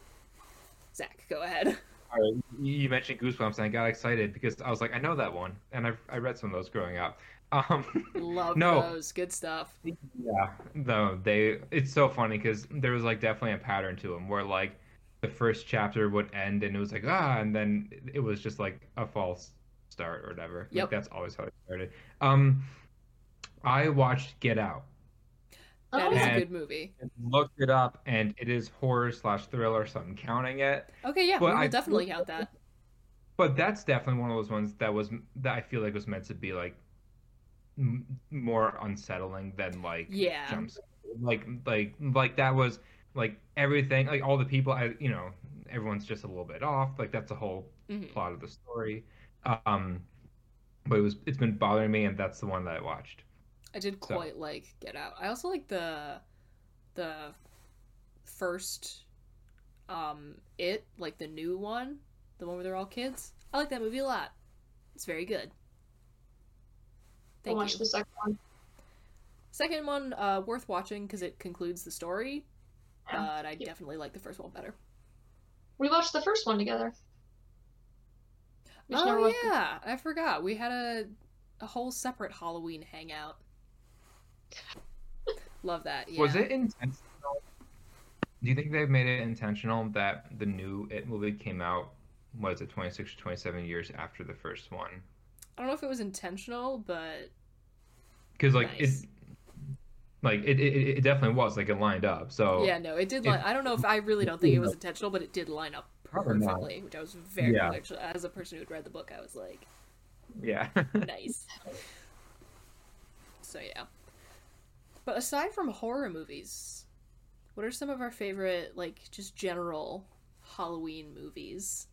[laughs] Zach, go ahead. All right, you you mentioned Goosebumps, and I got excited because I was like, I know that one, and I I read some of those growing up. [laughs] Um, Love no, those. Good stuff. yeah, no, they. It's so funny because there was like definitely a pattern to them where like the first chapter would end and it was like ah, and then it was just like a false start or whatever. Like, that's always how it started. Um, I watched Get Out. That is a good movie. and Looked it up, and it is horror slash thriller, so I'm counting it. Okay, yeah, But we will I- definitely count that. But that's definitely one of those ones that was that I feel like was meant to be like m- more unsettling than like Yeah. jumps. Like like like that was like everything like all the people I you know everyone's just a little bit off. Like that's the whole Mhm. plot of the story. Um, but it was it's been bothering me, and that's the one that I watched. I did So- quite like Get Out. I also like the the first um It, like the new one, the one where they're all kids. I like that movie a lot. It's very good. I Thank watched you. the second one. Second one, uh, worth watching because it concludes the story. Yeah. But I definitely like the first one better. We watched the first one together. We Oh watched- yeah, I forgot. We had a a whole separate Halloween hangout. Love that. Yeah. Was it intentional? Do you think they've made it intentional that the new It movie came out, was it 26 or 27 years after the first one? I don't know if it was intentional, but Because, like, Nice. it. Like it, it, it definitely was like it lined up. So yeah, no, it did. if- Line, I don't know if I really don't think it was intentional, but it did line up perfectly, which I was very Yeah. much as a person who'd read the book, I was like, yeah. [laughs] nice. so yeah. But aside from horror movies, what are some of our favorite, like, just general Halloween movies?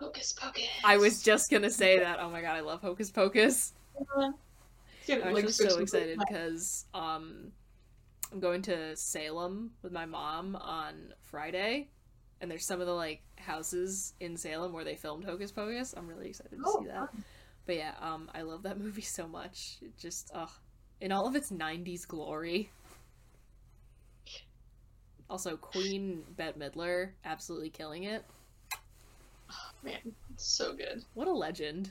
Hocus Pocus. I was just gonna say that. Oh my god, I love Hocus Pocus. Uh-huh. [laughs] I'm like actually so excited because um, I'm going to Salem with my mom on Friday, and there's some of the like houses in Salem where they filmed Hocus Pocus. I'm really excited to Oh, see that. But yeah, um, I love that [laughs] movie so much. It just, ugh, in all of its '90s glory. Also, Queen Bette Midler absolutely killing it. Oh, Man, it's so good. What a legend!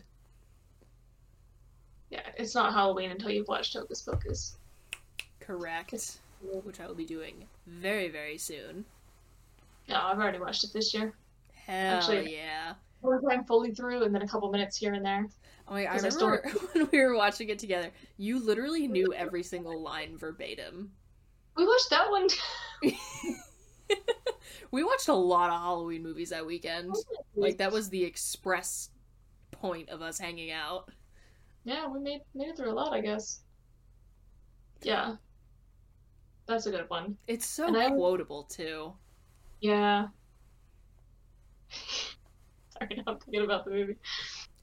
Yeah, it's not Halloween until you've watched Hocus Pocus. Correct. Which I will be doing very, very soon. Yeah, I've already watched it this year. Hell Actually- yeah! One time fully through, and then a couple minutes here and there. Oh my, I 'Cause I still- remember [laughs] when we were watching it together, you literally knew every single line verbatim. We watched that one. [laughs] We watched a lot of Halloween movies that weekend. [laughs] Like that was the express point of us hanging out. Yeah, we made made it through a lot, I guess. Yeah, that's a good one. It's so And I- quotable too. Yeah, [laughs] Sorry, now I'm thinking about the movie.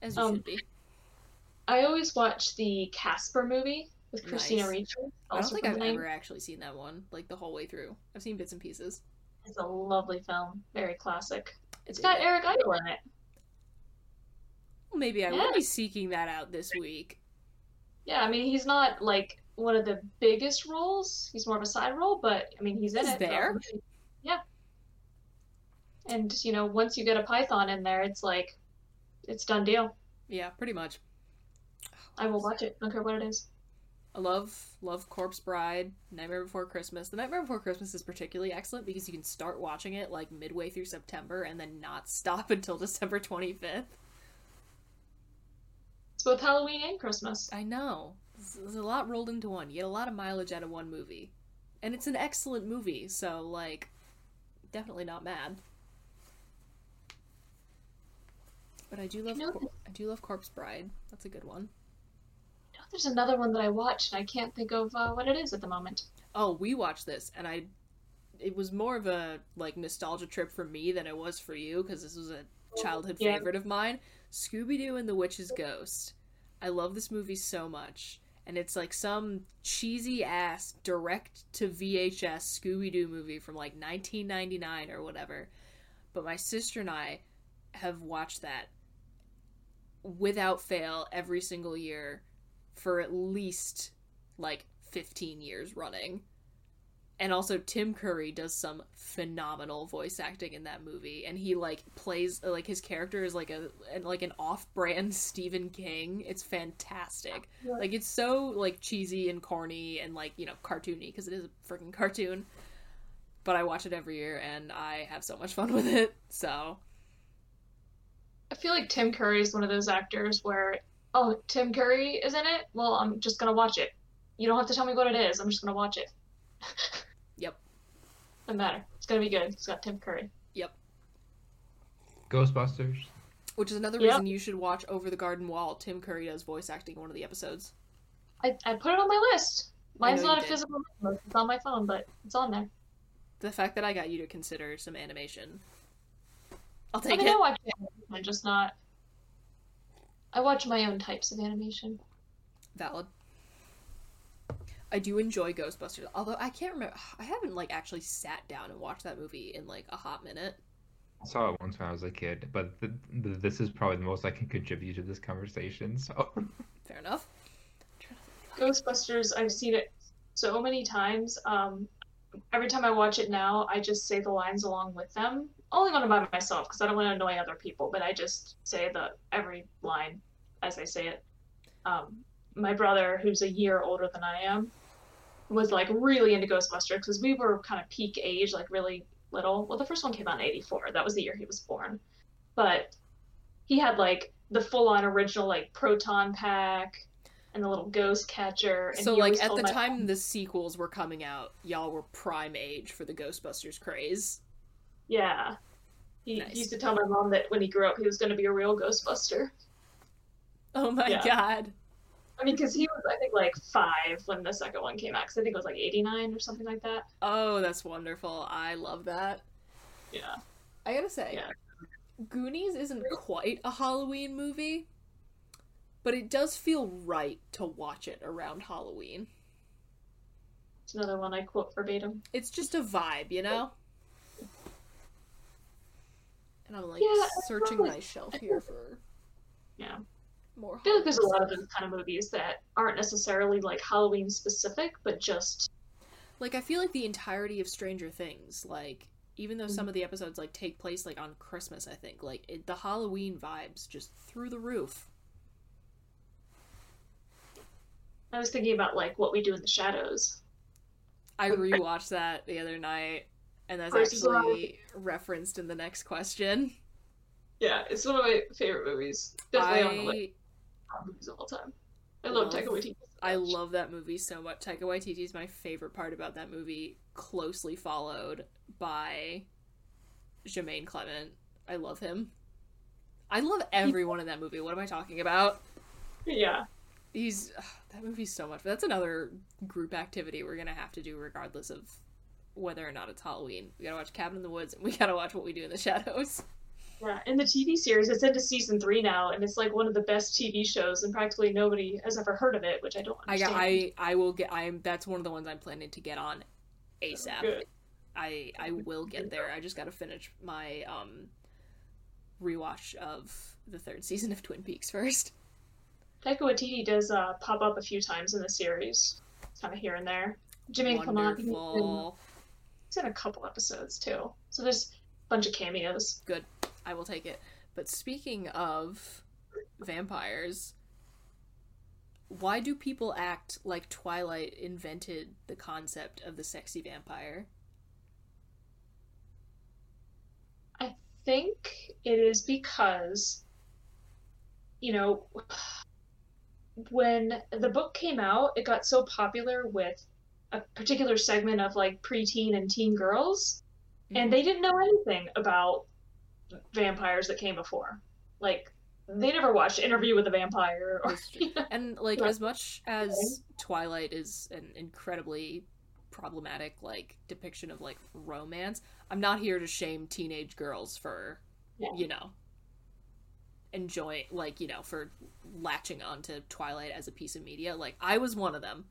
As you Um, should be. I always watch the Casper movie with Christina Nice. Ricci. I don't think I've Lane. ever actually seen that one, like the whole way through. I've seen bits and pieces. It's a lovely film, very classic. It's dig got. Eric Idle in it. Maybe I Yeah. will be seeking that out this week. Yeah, I mean he's not like one of the biggest roles. He's more of a side role, but I mean he's in He's it. there. so- Yeah. And you know, once you get a Python in there, it's like it's done deal. Yeah, pretty much. I will watch it. I Don't care what it is. I love love Corpse Bride, Nightmare Before Christmas. The Nightmare Before Christmas is particularly excellent because you can start watching it like midway through September and then not stop [laughs] until December 25th. It's both Halloween and Christmas. I know. There's a lot rolled into one. You get a lot of mileage out of one movie. And it's an excellent movie, so like definitely not mad. But I do love You know- Cor- I do love Corpse Bride. That's a good one. You know, there's another one that I watched and I can't think of uh, what it is at the moment. Oh, we watched this, and I. It was more of a like nostalgia trip for me than it was for you because this was a childhood Yeah. favorite of mine. Scooby Doo and the Witch's Ghost. I love this movie so much, and it's like some cheesy ass direct to VHS Scooby Doo movie from like 1999 or whatever. But my sister and I have watched that without fail every single year for at least like 15 years running. And also Tim Curry does some phenomenal voice acting in that movie and he like plays like his character is like a like an off-brand [laughs] Stephen King. It's fantastic. Like it's so like cheesy and corny and like, you know, cartoony because it is a freaking cartoon. But I watch it every year and I have so much fun [laughs] with it. So, I feel like Tim Curry is one of those actors where, oh, Tim Curry is in it? Well, I'm just gonna watch it. You don't have to tell me what it is. I'm just gonna watch it. Yep. Doesn't matter. It's gonna be good. It's got Tim Curry. Yep. Ghostbusters. Which is another Yep. reason you should watch Over the Garden Wall. Tim Curry does voice acting in one of the episodes. I, I put it on my list. Mine's not a did. physical list. It's on my phone, but it's on there. The fact that I got you to consider some animation. I'll I take mean, it. I watch animation, I'm just not. I watch my own types of animation. Valid. I do enjoy Ghostbusters, although I can't remember. I haven't like actually sat down and watched that movie in like a hot minute. I saw it once when I was a kid, but th- th- this is probably the most I can contribute to this conversation. So [laughs] Fair enough. Ghostbusters, I've seen it so many times. Um, every time I watch it now, I just say the lines along with them. Only when I'm by myself because I don't want to annoy other people, but I just say the every line as I say it. Um, my brother, who's a year older than I am, was like really into Ghostbusters because we were kind of peak age, like really little. Well, the first one came out in '84. That was the year he was born, but he had like the full-on original like proton pack and the little ghost catcher. And So like at the my- time the sequels were coming out, y'all were prime age for the Ghostbusters craze. yeah, he, Nice. used to tell my mom that when he grew up, he was going to be a real Ghostbuster. Oh my Yeah. god. I mean, because he was, I think, like five when the second one came out. Because I think it was like '89 or something like that. Oh, that's wonderful. I love that. Yeah. I gotta say, Yeah. Goonies isn't quite a Halloween movie, but it does feel right to watch it around Halloween. It's another one I quote verbatim. It's just a vibe, you know? And I'm like Yeah, searching probably- my shelf here for [laughs] Yeah. More I feel like there's a lot of those kind of movies that aren't necessarily like Halloween specific, but just Like I feel like the entirety of Stranger Things, like even though Mm-hmm. some of the episodes like take place like on Christmas, I think like it, the Halloween vibes just through the roof. I was thinking about like what we do in the shadows. I rewatched that the other night, and that's Versus actually referenced in the next question. Yeah, it's one of my favorite movies. Definitely on the list I movies of all time. I love Taika Waititi. I love that movie so much. Taika Waititi is my favorite part about that movie, closely followed by Jemaine Clement. I love him. I love everyone in that movie. What am I talking about? Yeah. He's ugh, that movie's so much. That's another group activity we're gonna have to do, regardless of whether or not it's Halloween. We gotta watch Cabin in the Woods, and we gotta watch What We Do in the Shadows. Yeah, in the TV series, it's into season three now, and it's like one of the best TV shows, and practically nobody has ever heard of it, which I don't I understand. got I I will get I'm that's one of the ones I'm planning to get on ASAP. Good. I I will get there. I just got to finish my um rewatch of the third season of Twin Peaks first. Taika Waititi does uh, pop up a few times in the series, kind of here and there. Jemaine Clement, he's in a couple episodes too. So there's a bunch of cameos. Good. I will take it. But speaking of vampires, why do people act like Twilight invented the concept of the sexy vampire? I think it is because, you know, when the book came out, it got so popular with a particular segment of like preteen and teen girls, and mm-hmm. they didn't know anything about vampires that came before. Like, they never watched Interview with a Vampire or [laughs] And like as much as Twilight is an incredibly problematic like depiction of like romance, I'm not here to shame teenage girls for Yeah. you know enjoying like, you know, for latching onto Twilight as a piece of media. Like I was one of them.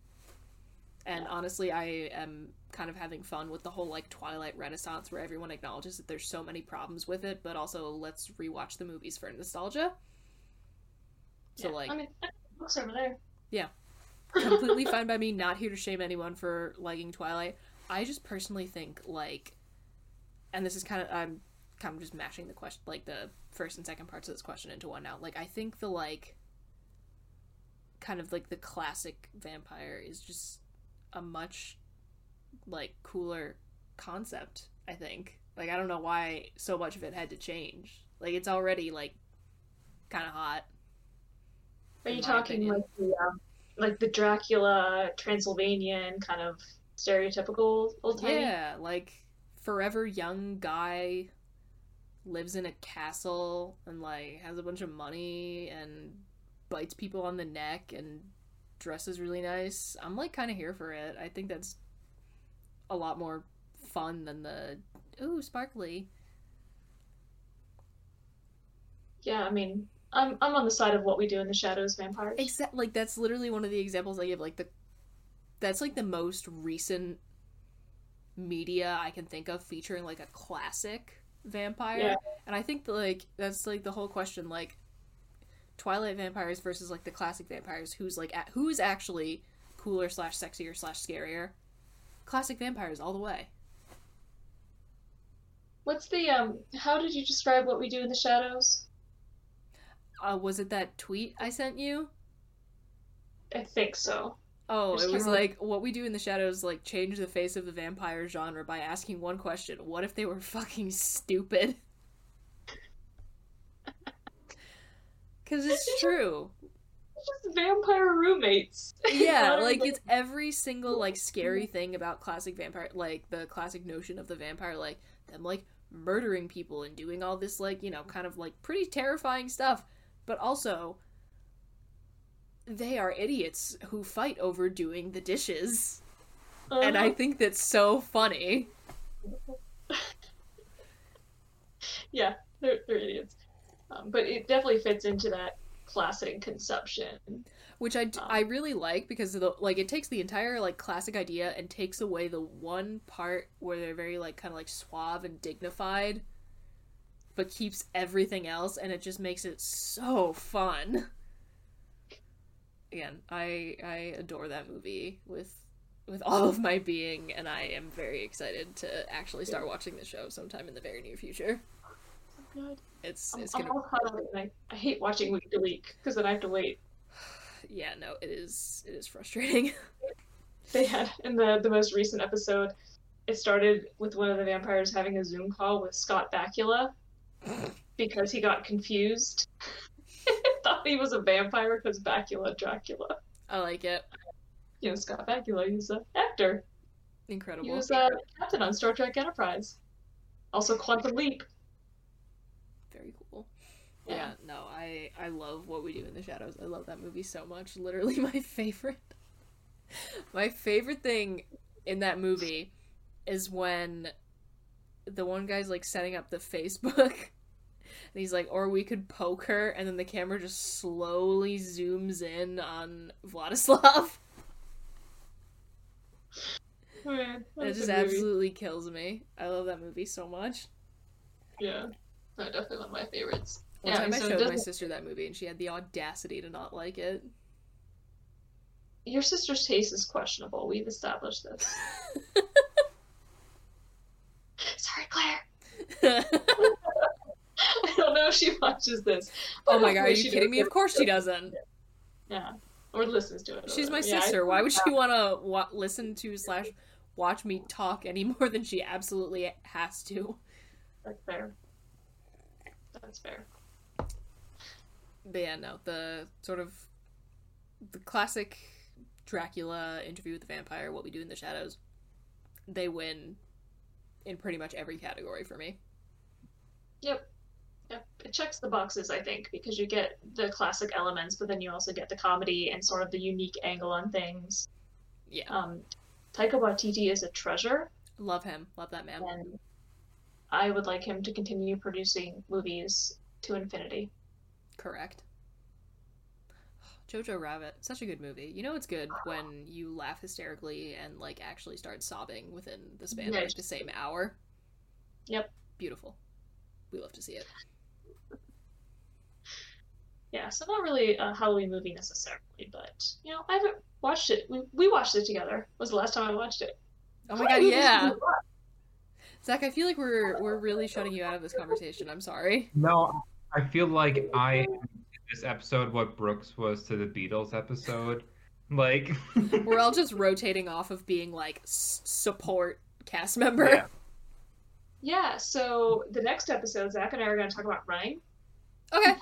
And honestly, I am kind of having fun with the whole like Twilight renaissance where everyone acknowledges that there's so many problems with it, but also let's rewatch the movies for nostalgia. So Yeah, like I mean, books over there. yeah. Completely fine by me, not here to shame anyone for liking Twilight. I just personally think like and this is kind of I'm kind of just mashing the question like the first and second parts of this question into one now. Like I think the like kind of like the classic vampire is just a much like cooler concept, I think. Like I don't know why so much of it had to change. Like it's already like kind of hot. Are you talking opinion. like the um, like the Dracula Transylvanian kind of stereotypical old timey? Yeah, like forever young guy lives in a castle and like has a bunch of money and bites people on the neck and dresses really nice. I'm like kind of here for it. I think that's a lot more fun than the ooh sparkly. Yeah, I mean, I'm I'm on the side of what we do in the shadows vampires. Except like that's literally one of the examples I give. Like the that's like the most recent media I can think of featuring like a classic vampire. Yeah. And I think that, like that's like the whole question like Twilight vampires versus like the classic vampires. Who's like a- who's actually cooler slash sexier slash scarier? Classic vampires all the way. What's the um? How did you describe what we do in the shadows? Uh, was it that tweet I sent you? I think so. Oh, it was like what we do in the shadows, like change the face of the vampire genre by asking one question: What if they were [laughs] fucking stupid? Because it's true. It's just vampire roommates. [laughs] Yeah, like it's every single like scary thing about classic vampire, like the classic notion of the vampire, like them like murdering people and doing all this like you know kind of like pretty terrifying stuff, but also they are idiots who fight over doing the dishes. and I Uh-huh. think that's so funny. [laughs] yeah, they're they're idiots. Um, but it definitely fits into that classic conception. Which i really like because of the like it takes the entire like classic idea and takes away the one part where they're very like kind of like suave and dignified, but keeps everything else and it just makes it so fun. Again, I I adore that movie with with all of my being, and I am very excited to actually start watching the show sometime in the very near future. Good. It's I'm, it's I'm gonna all caught up, and I, I hate watching week to week because then I have to wait. [sighs] yeah no it is it is frustrating. [laughs] They had in the the most recent episode, it started with one of the vampires having a Zoom call with Scott Bakula [sighs] because he got confused. [laughs] Thought he was a vampire because Bakula Dracula. I like it. You know, Scott Bakula, he's an actor. Incredible. He was a captain on Star Trek Enterprise. Also Quantum Leap. Cool. Yeah. no, I I love what we do in the shadows. I love that movie so much. [laughs] Literally my favorite. My favorite thing in that movie is when the one guy's like setting up the Facebook [laughs] And he's like, or we could poke her, and then the camera just slowly zooms in on Vladislav. [laughs] Hmm, Man, It just absolutely kills me. I love that movie so much. Yeah. No, definitely one of my favorites. One yeah, time I so it showed my sister that movie, and she had the audacity to not like it. Your sister's taste is questionable. We've established this. [laughs] Sorry, Claire. [laughs] I don't know if she watches this. oh my god, are you kidding me? Of course she doesn't. Yeah. Or listens to it. She's my whatever. Yeah, I- sister. Why would she want to wa- listen to slash watch me talk any more than she absolutely has to? That's fair. That's fair. But yeah, no, the sort of the classic Dracula interview with the vampire, what we do in the shadows, they win in pretty much every category for me. Yep. Yep. It checks the boxes, I think, because you get the classic elements, but then you also get the comedy and sort of the unique angle on things. Yeah, Um, Taika Waititi is a treasure, love him, love that man. and I would like him to continue producing movies to infinity. Correct. Jojo Rabbit, such a good movie. You know it's good when you laugh hysterically and like actually start sobbing within the span of like the same hour. Yep. Beautiful. We love to see it. Yeah, so not really a Halloween movie necessarily, but you know, I haven't watched it. We we watched it together. Was the last time I watched it. Oh my god, yeah. did we watch? Zach, I feel like we're we're really shutting you out of this conversation. I'm sorry. No, I feel like I am this episode what Brooks was to the Beatles episode. Like, [laughs] We're all just rotating off of being like s- support cast member. Yeah. Yeah, so the next episode, Zach and I are going to talk about running. Okay.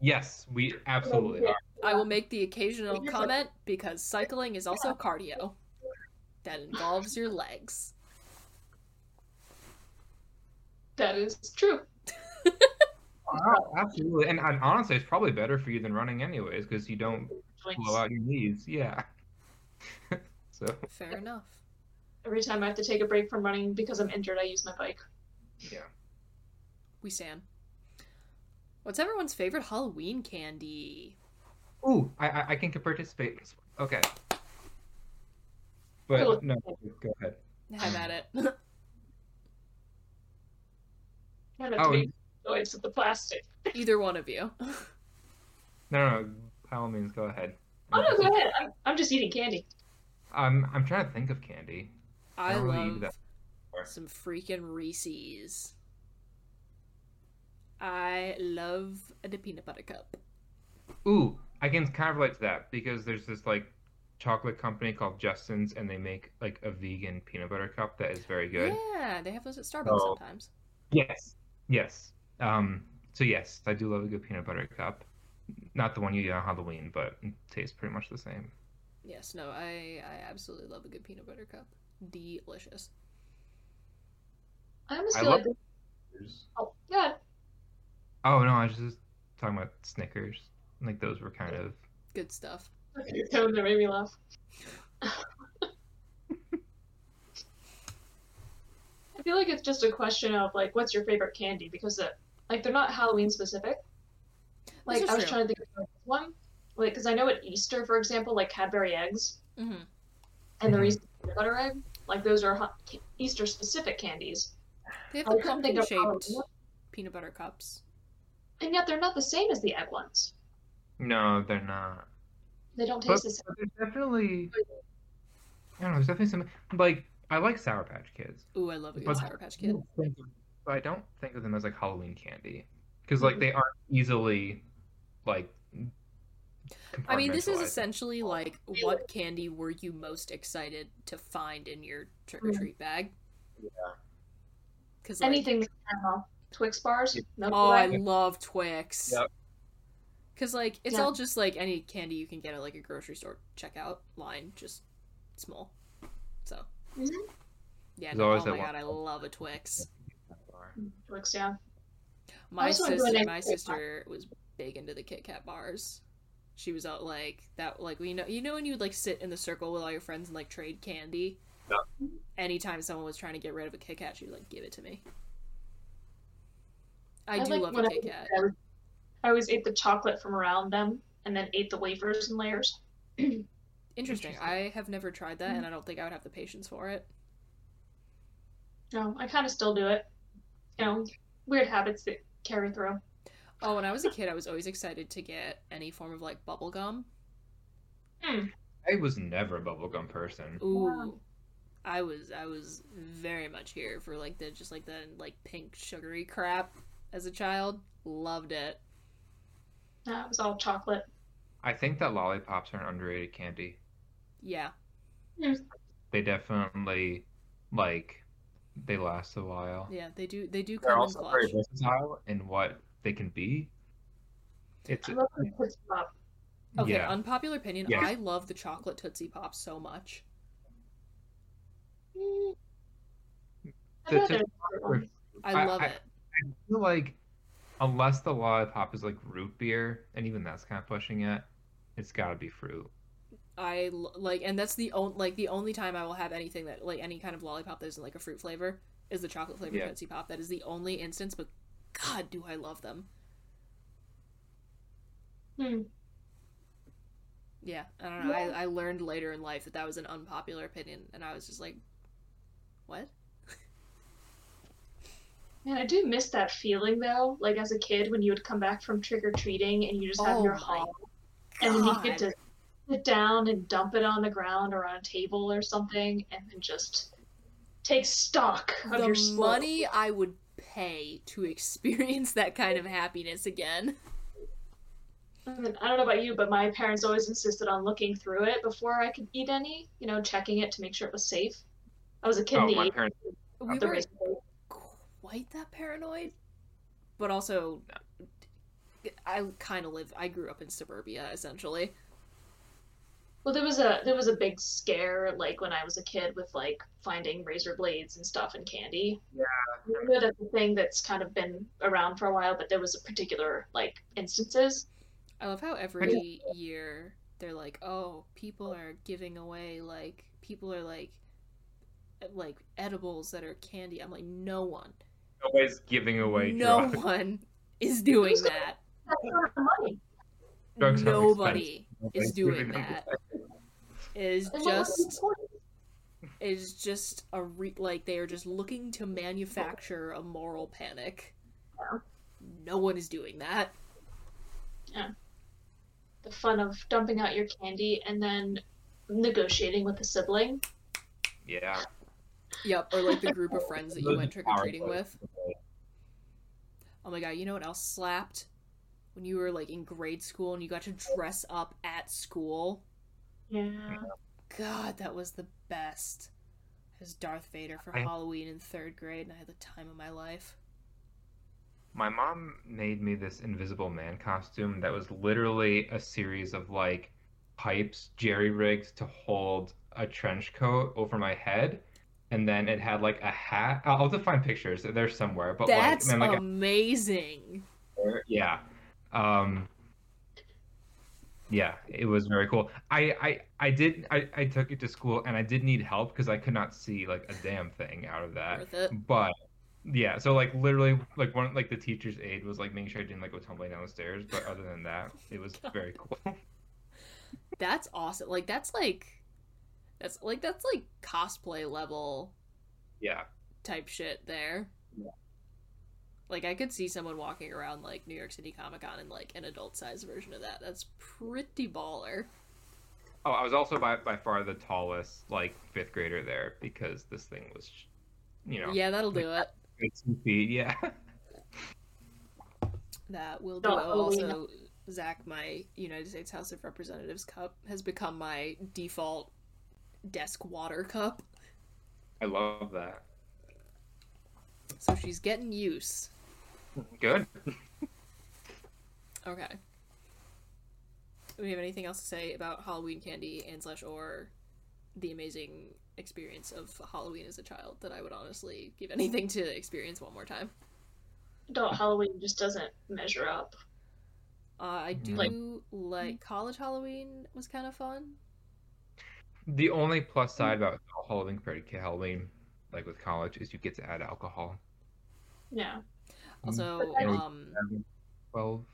yes, we absolutely are. I will make the occasional comment because cycling is also cardio. That involves your legs. That is true. Oh, absolutely, and, and honestly, it's probably better for you than running anyways because you don't blow out your knees. Yeah. [laughs] so Fair enough. Every time I have to take a break from running because I'm injured, I use my bike. yeah. We stand. What's everyone's favorite Halloween candy? Ooh, I I, I can participate. in this one. Okay. Cool. But no, go ahead. Have at it. I [laughs] have Oh, to make noise with the plastic. Either one of you. No, no, no, by all means, go ahead. Oh no, go ahead. I'm, I'm just eating candy. I'm I'm trying to think of candy. I don't really love that some freaking Reese's. I love the peanut butter cup. Ooh, I can kind of relate to that because there's this like chocolate company called Justin's, and they make like a vegan peanut butter cup that is very good. Yeah, they have those at Starbucks Oh. sometimes. Yes, yes. Um, so yes, I do love a good peanut butter cup. Not the one you get on Halloween, but it tastes pretty much the same. Yes, no, I I absolutely love a good peanut butter cup. Delicious. I almost I feel love. like. Oh, yeah. Oh no, I was just talking about Snickers. Like those were kind of. Good stuff. Your tone there made me laugh. [laughs] I feel like it's just a question of like, what's your favorite candy? Because it, like they're not Halloween specific. Like I was true. trying to think of one, like because I know at Easter, for example, like Cadbury eggs hmm and the Mhm. Reese's peanut butter egg, like those are hu- Easter specific candies, They have I the couldn't pumpkin shaped Halloween. peanut butter cups. and yet they're not the same as the egg ones. No, they're not. They don't But taste the same. but there's definitely. I don't know. There's definitely some like I like Sour Patch Kids. Ooh, I love a good Sour Patch I Kid. don't think of- But I don't think of them as like Halloween candy because like mm-hmm. they aren't easily like. I mean, this is essentially like what candy were you most excited to find in your trick or mm. treat bag? Yeah. Because like, Anything, I uh, Twix bars. Milky oh, I love Twix. Yep. Because like it's Yeah. all just like any candy you can get at like a grocery store checkout line, just small. So Mhm. yeah, no, always oh that my one- god, I love a Twix. Twix, yeah. My sister, my sister was big into the Kit Kat bars. She was out like that, like you know, you know when you would like sit in the circle with all your friends and like trade candy. Anytime someone was trying to get rid of a Kit Kat, she'd like give it to me. I do like love when a I Kit was Kat. a I always ate the chocolate from around them and then ate the wafers in layers. [clears throat] Interesting. I have never tried that, and I don't think I would have the patience for it. No, I kind of still do it. You know, weird habits that carry through. Oh, when I was a kid, I was always excited to get any form of like bubble gum. Hmm. I was never a bubblegum person. Ooh. I was I was very much here for like the just like the like pink sugary crap as a child. Loved it. That was all chocolate. I think that lollipops are an underrated candy. Yeah. They definitely like they last a while. Yeah, they do they do They're come in also clutch. very versatile in what they can be. It's I love the Tootsie Pop. Okay, yeah. unpopular opinion. Yeah. I love the chocolate Tootsie Pop so much. I'd The rather Tootsie. I I- love I- it. I feel like unless the lollipop is like root beer, and even that's kind of pushing it, it's got to be fruit. I l- like, and that's the only like the only time I will have anything that like any kind of lollipop that isn't like a fruit flavor is the chocolate flavored Yeah. Tootsie Pop. That is the only instance, but God, do I love them. Hmm. Yeah, I don't know. I, I learned later in life that that was an unpopular opinion, and I was just like, what? Man, I do miss that feeling though. Like as a kid, when you would come back from trick or treating and you just have Oh your haul, and then you get to sit down and dump it on the ground or on a table or something, and then just take stock of the your slow. money I would pay to [laughs] experience that kind of happiness again. I don't know about you, but my parents always insisted on looking through it before I could eat any. You know, checking it to make sure it was safe. I was a kid Oh, my parents. We the were risk- quite that paranoid, but also, I kind of live. I grew up in suburbia, essentially. Well, there was a there was a big scare like when I was a kid with like finding razor blades and stuff and candy. Yeah. I know that's a thing that's kind of been around for a while, but there was a particular like instances. I love how every year they're like, "Oh, people are giving away like people are like like edibles that are candy." I'm like, "No one. Nobody's giving away no drugs. one is doing Who's gonna- that. That's not the money. Drugs Nobody expensive. Is doing giving them that. away. It is And what was the just is just a re- like they are just looking to manufacture a moral panic. Yeah. No one is doing that. Yeah. The fun of dumping out your candy and then negotiating with a sibling. Yeah. Yep, or like the group of [laughs] friends that you went trick or treating with. Oh my god, you know what else slapped? When you were like in grade school and you got to dress up at school. Yeah. God, that was the best. I was Darth Vader for I- Halloween in third grade and I had the time of my life. My mom made me this invisible man costume that was literally a series of like pipes jerry rigged to hold a trench coat over my head. And then it had like a hat. I'll I'll have to find pictures. They're somewhere. But That's like, and then, like amazing. a, yeah. Um, yeah, it was very cool. I I I did I, I took it to school and I did need help because I could not see like a damn thing out of that. Worth it. But yeah, so like literally like one like the teacher's aide was like making sure I didn't like go tumbling down the stairs. But other than that, it was [laughs] very cool. [laughs] That's awesome. Like that's like that's like that's like cosplay level yeah. type shit there. Yeah. Like I could see someone walking around like New York City Comic Con in like an adult size version of that. That's pretty baller. Oh, I was also by by far the tallest like fifth grader there because this thing was, you know, Yeah, that'll do it. good two feet. Yeah. That will do No, it. oh, we Also, Zach, my United States House of Representatives cup has become my default desk water cup. I love that. So she's getting use. Good. Okay. Do we have anything else to say about Halloween candy and slash or the amazing experience of Halloween as a child that I would honestly give anything to experience one more time? Adult Halloween just doesn't measure up. Uh, I do Like- like college Halloween was kind of fun. The only plus side about Halloween compared to Halloween, like with college, is you get to add alcohol. Yeah. Also, Yeah, um, Twelve.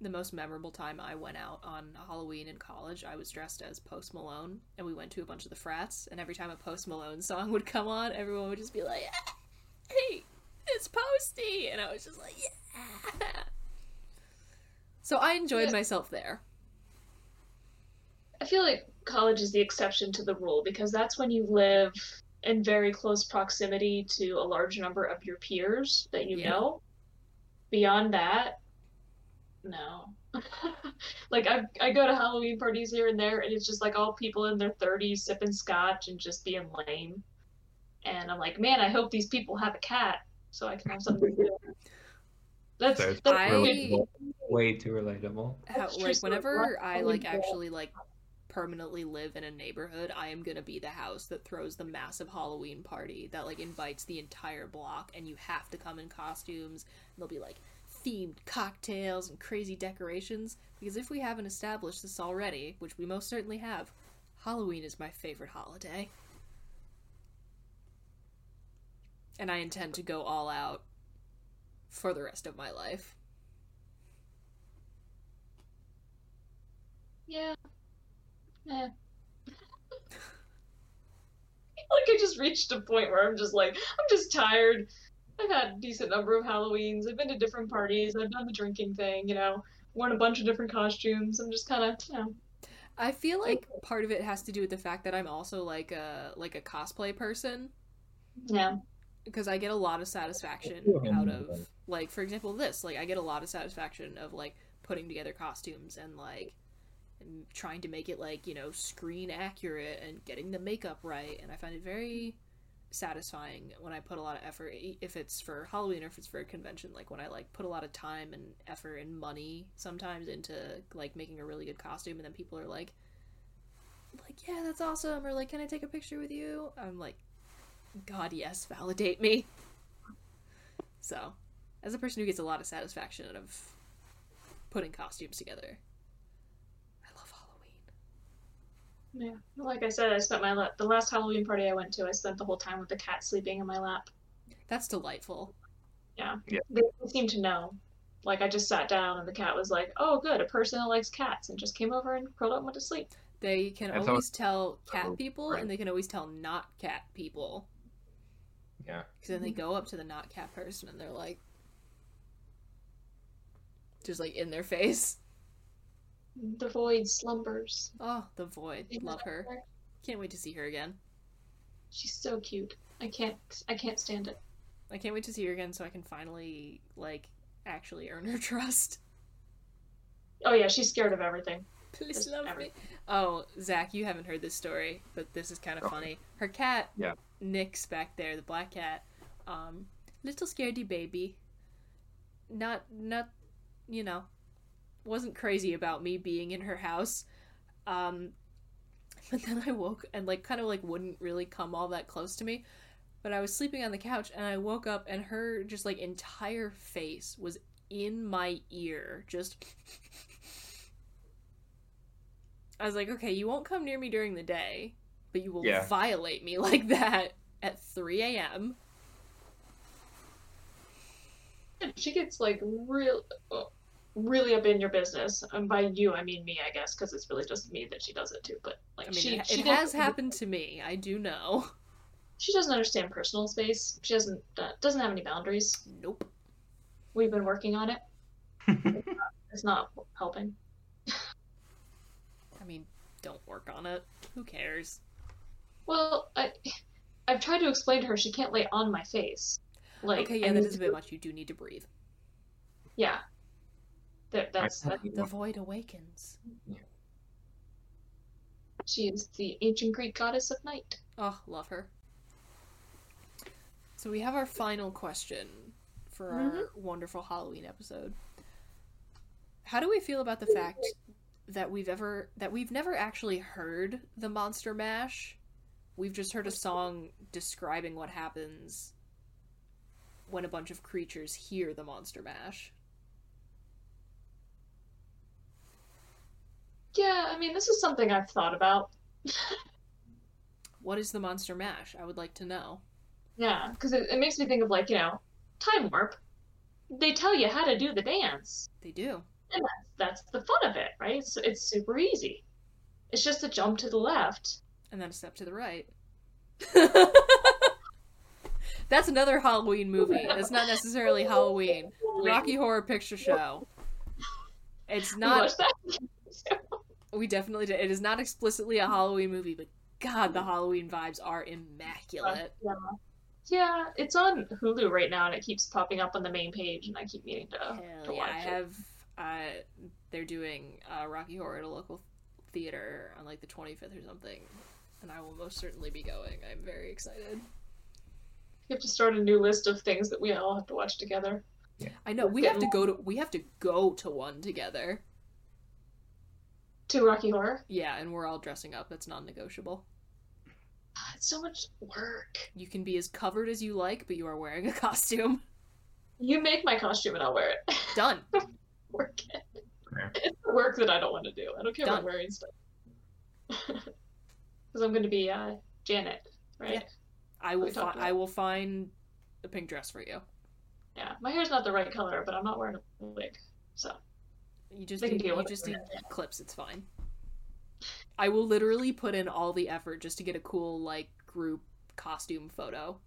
the most memorable time I went out on Halloween in college, I was dressed as Post Malone, and we went to a bunch of the frats. And every time a Post Malone song would come on, everyone would just be like, "Hey, it's Posty," and I was just like, "Yeah." So I enjoyed Yeah. myself there. I feel like college is the exception to the rule because that's when you live in very close proximity to a large number of your peers that you Yeah. know. Beyond that, no. [laughs] like I I go to Halloween parties here and there and it's just like all people in their 30s sipping scotch and just being lame. And I'm like, man, I hope these people have a cat so I can have something to do. That's, So that's I- way too relatable. How, like whenever I like actually like permanently live in a neighborhood, I am gonna be the house that throws the massive Halloween party that like invites the entire block, and you have to come in costumes. And there'll be like themed cocktails and crazy decorations. Because if we haven't established this already, which we most certainly have, Halloween is my favorite holiday. And I intend to go all out for the rest of my life. Yeah. Eh. [laughs] like I just reached a point where I'm just like, I'm just tired. I've had a decent number of Halloweens. I've been to different parties. I've done the drinking thing, you know, worn a bunch of different costumes. I'm just kind of, you know, I feel like part of it has to do with the fact that I'm also like a like a cosplay person yeah. because I get a lot of satisfaction out of like for example this like I get a lot of satisfaction of like putting together costumes and like and trying to make it like you know screen accurate and getting the makeup right and I find it very satisfying when I put a lot of effort if it's for Halloween or if it's for a convention like when I like put a lot of time and effort and money sometimes into like making a really good costume and then people are like like yeah that's awesome or like can I take a picture with you? I'm like god yes validate me. So as a person who gets a lot of satisfaction out of putting costumes together I love Halloween Yeah. Like I said, I spent my la- the last Halloween party I went to. I spent the whole time with the cat sleeping in my lap. that's delightful Yeah. Yeah. They, they seem to know. Like I just sat down and the cat was like, "Oh, good, a person that likes cats," and just came over and curled up and went to sleep. They can That's always always- tell cat Oh, people, right. and they can always tell not cat people. Yeah. Because then they go up to the not cat person and they're like, just like in their [laughs] face. The void slumbers. Oh, the void. Love her. Can't wait to see her again. She's so cute. I can't. I can't stand it. I can't wait to see her again so I can finally, like, actually earn her [laughs] trust. Oh yeah, she's scared of everything. Please Just love me. Oh, Zach, you haven't heard this story, but this is kind of funny. Her cat, Yeah. Nick's back there, the black cat, um, little scaredy baby. Not, not, you know, wasn't crazy about me being in her house. Um, but then I woke and like kind of like wouldn't really come all that close to me. But I was sleeping on the couch and I woke up and her just like entire face was in my ear, just. I was like, okay, you won't come near me during the day, but you will Yeah. violate me [laughs] like that at 3 a.m. She gets like real, uh, really up in your business. And by you, I mean me, I guess, because it's really just me that she does it to. But like I mean, she, it, she it has happened to me. I do know. She doesn't understand personal space. She doesn't uh, doesn't have any boundaries. Nope. We've been working on it. [laughs] It's not helping. I mean, don't work on it. Who cares? Well, I, I've tried to explain to her she can't lay on my face. Like, okay, yeah, that need is a to- bit much. You do need to breathe. Yeah. That, that's that, The void awakens. she is the ancient Greek goddess of night. Oh, love her. So we have our final question for our mm-hmm. wonderful Halloween episode. How do we feel about the fact that we've ever that we've never actually heard the Monster Mash? We've just heard a song describing what happens when a bunch of creatures hear the Monster Mash. Yeah, I mean, this is something I've thought about. [laughs] What is the Monster Mash? I would like to know. Yeah, because it, it makes me think of like you know, time warp. they tell you how to do the dance. They do. And that's, that's the fun of it, right? It's, it's super easy. It's just a jump to the left. And then a step to the right. [laughs] That's another Halloween movie. It's not necessarily Halloween. Rocky Horror Picture Show. It's not. [laughs] watched that. We definitely did. It is not explicitly a Halloween movie, but God, the Halloween vibes are immaculate. Yeah. Yeah, it's on Hulu right now, and it keeps popping up on the main page, and I keep meaning to, Hell to yeah, watch I it. have. Uh, they're doing uh, Rocky Horror at a local theater on like the 25th or something, and I will most certainly be going. I'm very excited. You have to start a new list of things that we all have to watch together. Yeah. I know we have to go to we have to go to one together. To Rocky Horror. Yeah, and we're all dressing up. That's non-negotiable. It's so much work. You can be as covered as you like, but you are wearing a [laughs] costume. You make my costume, and I'll wear it. [laughs] Done. work it. Yeah. It's the work that I don't want to do. I don't care Done. about wearing stuff. [laughs] Because I'm going to be uh, Janet, right? Yeah. I will. Fi- I will find a pink dress for you. Yeah, my hair's not the right color, but I'm not wearing a wig, so You just need, deal you with just it. need clips. It's fine. I will literally put in all the effort just to get a cool like group costume photo.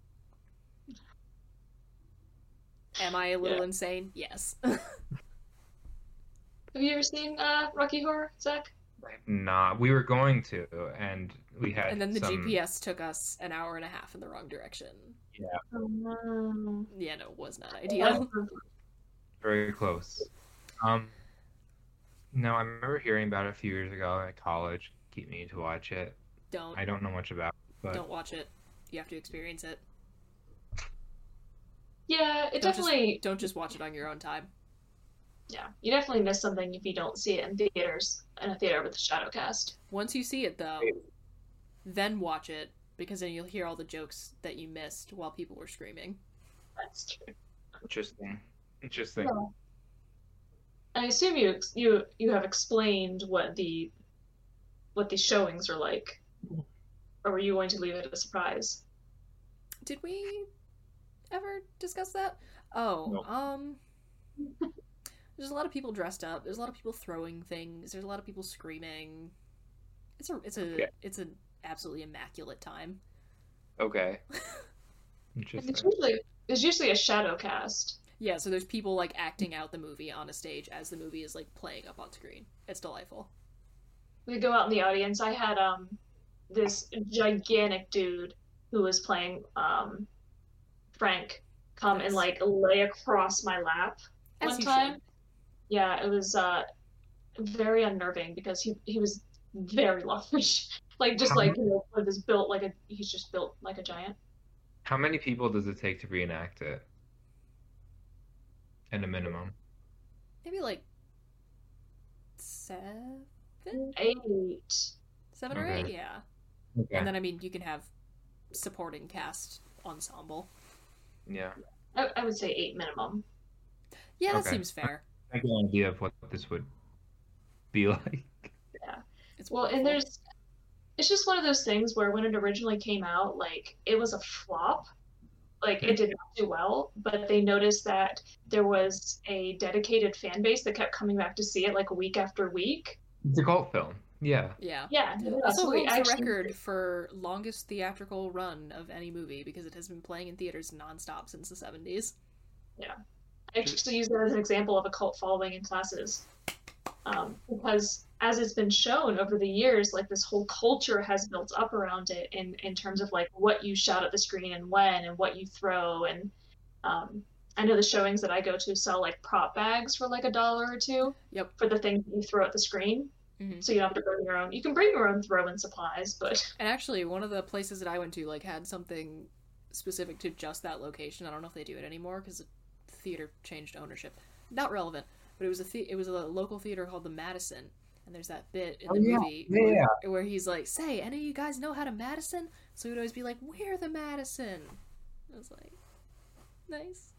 Am I a little Yeah. insane? Yes. [laughs] Have you ever seen uh, Rocky Horror, Zach? Nah, we were going to, and we had. and then the some- GPS took us an hour and a half in the wrong direction. Oh, no. Yeah, no, it was not ideal. Very close. Um, no, I remember hearing about it a few years ago at college. Keep me to watch it. Don't I don't know much about, it, but don't watch it. You have to experience it. Yeah, it Don't just- definitely. don't just watch it on your own time. Yeah, you definitely miss something if you don't see it in theaters in a theater with a shadow cast. Once you see it though, then watch it because then you'll hear all the jokes that you missed while people were screaming. That's true. interesting. Interesting. Well, I assume you you you have explained what the what the showings are like, or were you going to leave it a surprise? Did we ever discuss that? Oh, Nope. um there's a lot of people dressed up. There's a lot of people throwing things. There's a lot of people screaming. It's a it's a Okay. it's an absolutely immaculate time. Okay. [laughs] And It's usually there's usually a shadow cast. Yeah, so there's people like acting out the movie on a stage as the movie is like playing up on screen. It's delightful. We go out in the audience. I had um this gigantic dude who was playing um Frank come and like lay across my lap As one time. should. Yeah, it was uh very unnerving because he he was very [laughs] large. like just How like you know, with built like a he's just built like a giant. How many people does it take to reenact it? At a minimum. Maybe like seven, eight, seven Eight. seven or eight, yeah. Okay. And then I mean, you can have supporting cast ensemble. Yeah. I, I would say eight minimum. Yeah, that Okay. seems fair. [laughs] I have an idea of what this would be [laughs] like. It's Well, and there's it's just one of those things where when it originally came out, like it was a flop. Like it did not do well, but they noticed that there was a dedicated fan base that kept coming back to see it like week after week. It's a cult film. Yeah. yeah. Yeah, Also so we holds the actually- record for longest theatrical run of any movie because it has been playing in theaters nonstop since the 70s. Yeah. I actually use that as an example of a cult following in classes. Um, because as it's been shown over the years, like this whole culture has built up around it in, in terms of like what you shout at the screen and when and what you throw. And um, I know the showings that I go to sell like prop bags for like a dollar or two Yep. for the things that you throw at the screen. Mhm. So you don't have to bring your own. You can bring your own throw-in supplies, but [laughs] And actually, one of the places that I went to like had something specific to just that location. I don't know if they do it anymore because the theater changed ownership. Not relevant, but it was a the- it was a local theater called the Madison. And there's that bit in oh, the Oh, yeah. movie Yeah, where, yeah. where he's like, "Say, any of you guys know how to Madison?" So he'd always be like, "We're the Madison." I was like, "Nice,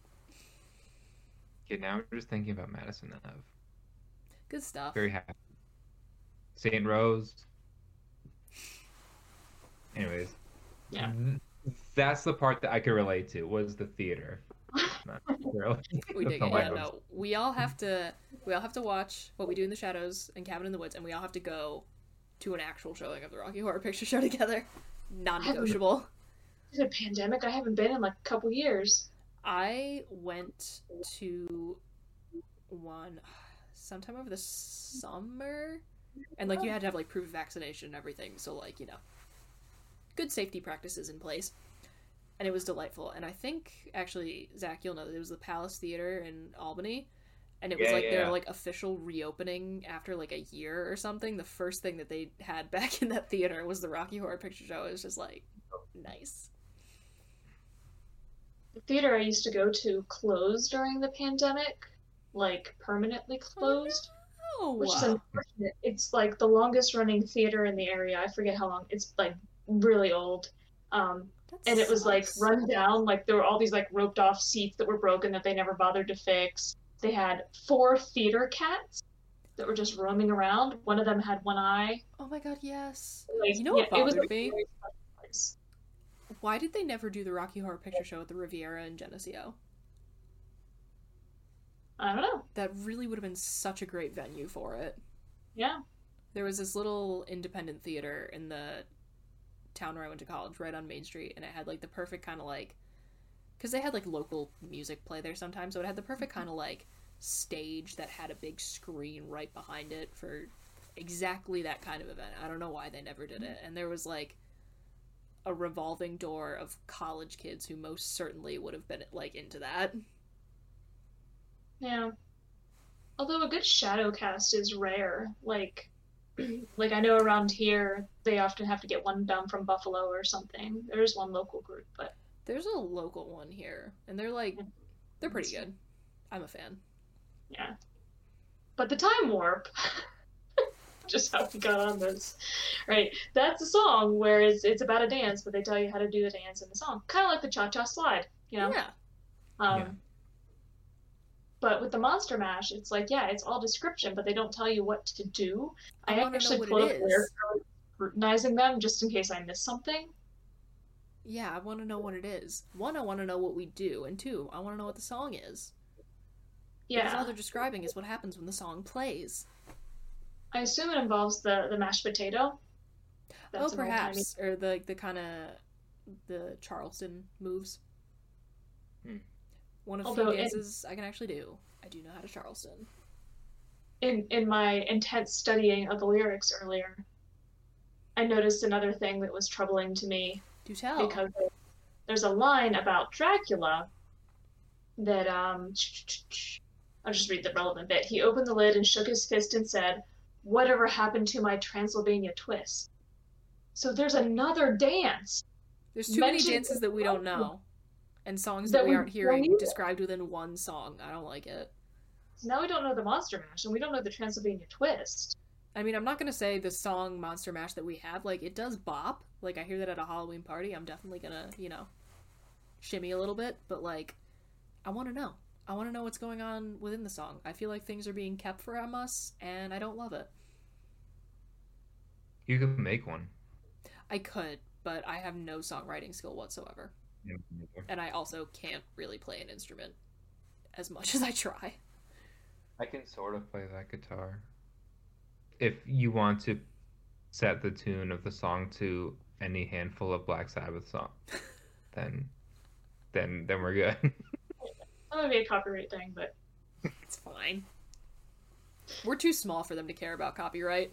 Okay, now we're just thinking about Madison Ave. good stuff." Very happy. St. Rose. Anyways. Yeah. That's the part that I could relate to was the theater. Not really. [laughs] We dig Oh it. Yeah, no. We all have to. We all have to watch what we do in the shadows and Cabin in the Woods, and we all have to go to an actual showing of the Rocky Horror Picture Show [laughs] together. Non-negotiable. It's a pandemic. I haven't been in like a couple years. I went to one sometime over the summer, and like you oh. had to have like proof of vaccination and everything. So like you know, good safety practices in place, and it was delightful. And I think actually, Zach, you'll know that it was the Palace Theater in Albany, and it was like yeah, their yeah. like official reopening after like a year or something. The first thing that they had [laughs] back in that theater was the Rocky Horror Picture Show. It was just like nice. The theater I used to go to closed during the pandemic, like permanently closed, Oh, which is unfortunate. It's like the longest running theater in the area. I forget how long. It's like really old. Um, That and it was like run down. Like there were all these like roped off seats that were broken that they never bothered to fix. They had four theater cats that were just roaming around. One of them had one eye. Oh my god, yes. Like, you know what yeah, it was bothered a me? Why did they never do the Rocky Horror Picture Show at the Riviera in Geneseo? I don't know. That really would have been such a great venue for it. Yeah. There was this little independent theater in the town where I went to college, right on Main Street, and it had like the perfect kind of like. Because they had like local music play there sometimes, so it had the perfect mm-hmm. kind of like stage that had a big screen right behind it for exactly that kind of event. I don't know why they never did it. Mm-hmm. And there was like a revolving door of college kids who most certainly would have been like into that. Yeah. Although a good shadow cast is rare. Like [clears throat] like I know around here they often have to get one down from Buffalo or something. There is one local group, but There's a local one here, and they're like, they're pretty good. I'm a fan. yeah. But the time warp [laughs] just how we got on this. Right. That's a song where it's it's about a dance, but they tell you how to do the dance in the song. Kinda like the cha cha slide, you know? Yeah. Um, Yeah. But with the Monster Mash, it's like, yeah, it's all description, but they don't tell you what to do. I I, actually pulled it up lyrics, scrutinizing them just in case I missed something. Yeah, I want to know what it is. One, I want to know what we do, and two, I want to know what the song is. Because all they're describing is what happens when the song plays. I assume it involves the the mashed potato. oh, perhaps, or the the kind of the Charleston moves. Hmm. One of the Although it- dances I can actually do. I do know how to Charleston. In in my intense studying of the lyrics earlier, I noticed another thing that was troubling to me Do tell. because there's a line about Dracula that um I'll just read the relevant bit. He opened the lid and shook his fist and said, "Whatever happened to my Transylvania twist?" So there's another dance. There's too many dances that we don't know, and songs That that we we aren't hearing either. described within one song. I don't like it. So now we don't know the Monster Mash and we don't know the Transylvania twist. I mean, I'm not gonna say the song Monster Mash that we have, like, it does bop. Like, I hear that at a Halloween party. I'm definitely gonna, you know, shimmy a little bit, but, like, I wanna know. I wanna know what's going on within the song. I feel like things are being kept from us, and I don't love it. You could make one. I could, but I have no songwriting skill whatsoever. And I also can't really play an instrument as much [laughs] as I try. I can sort of play that guitar. If you want to set the tune of the song to any handful of Black Sabbath song, [laughs] then then then we're good. [laughs] That might be a copyright thing, but It's fine. We're too small for them to care about copyright.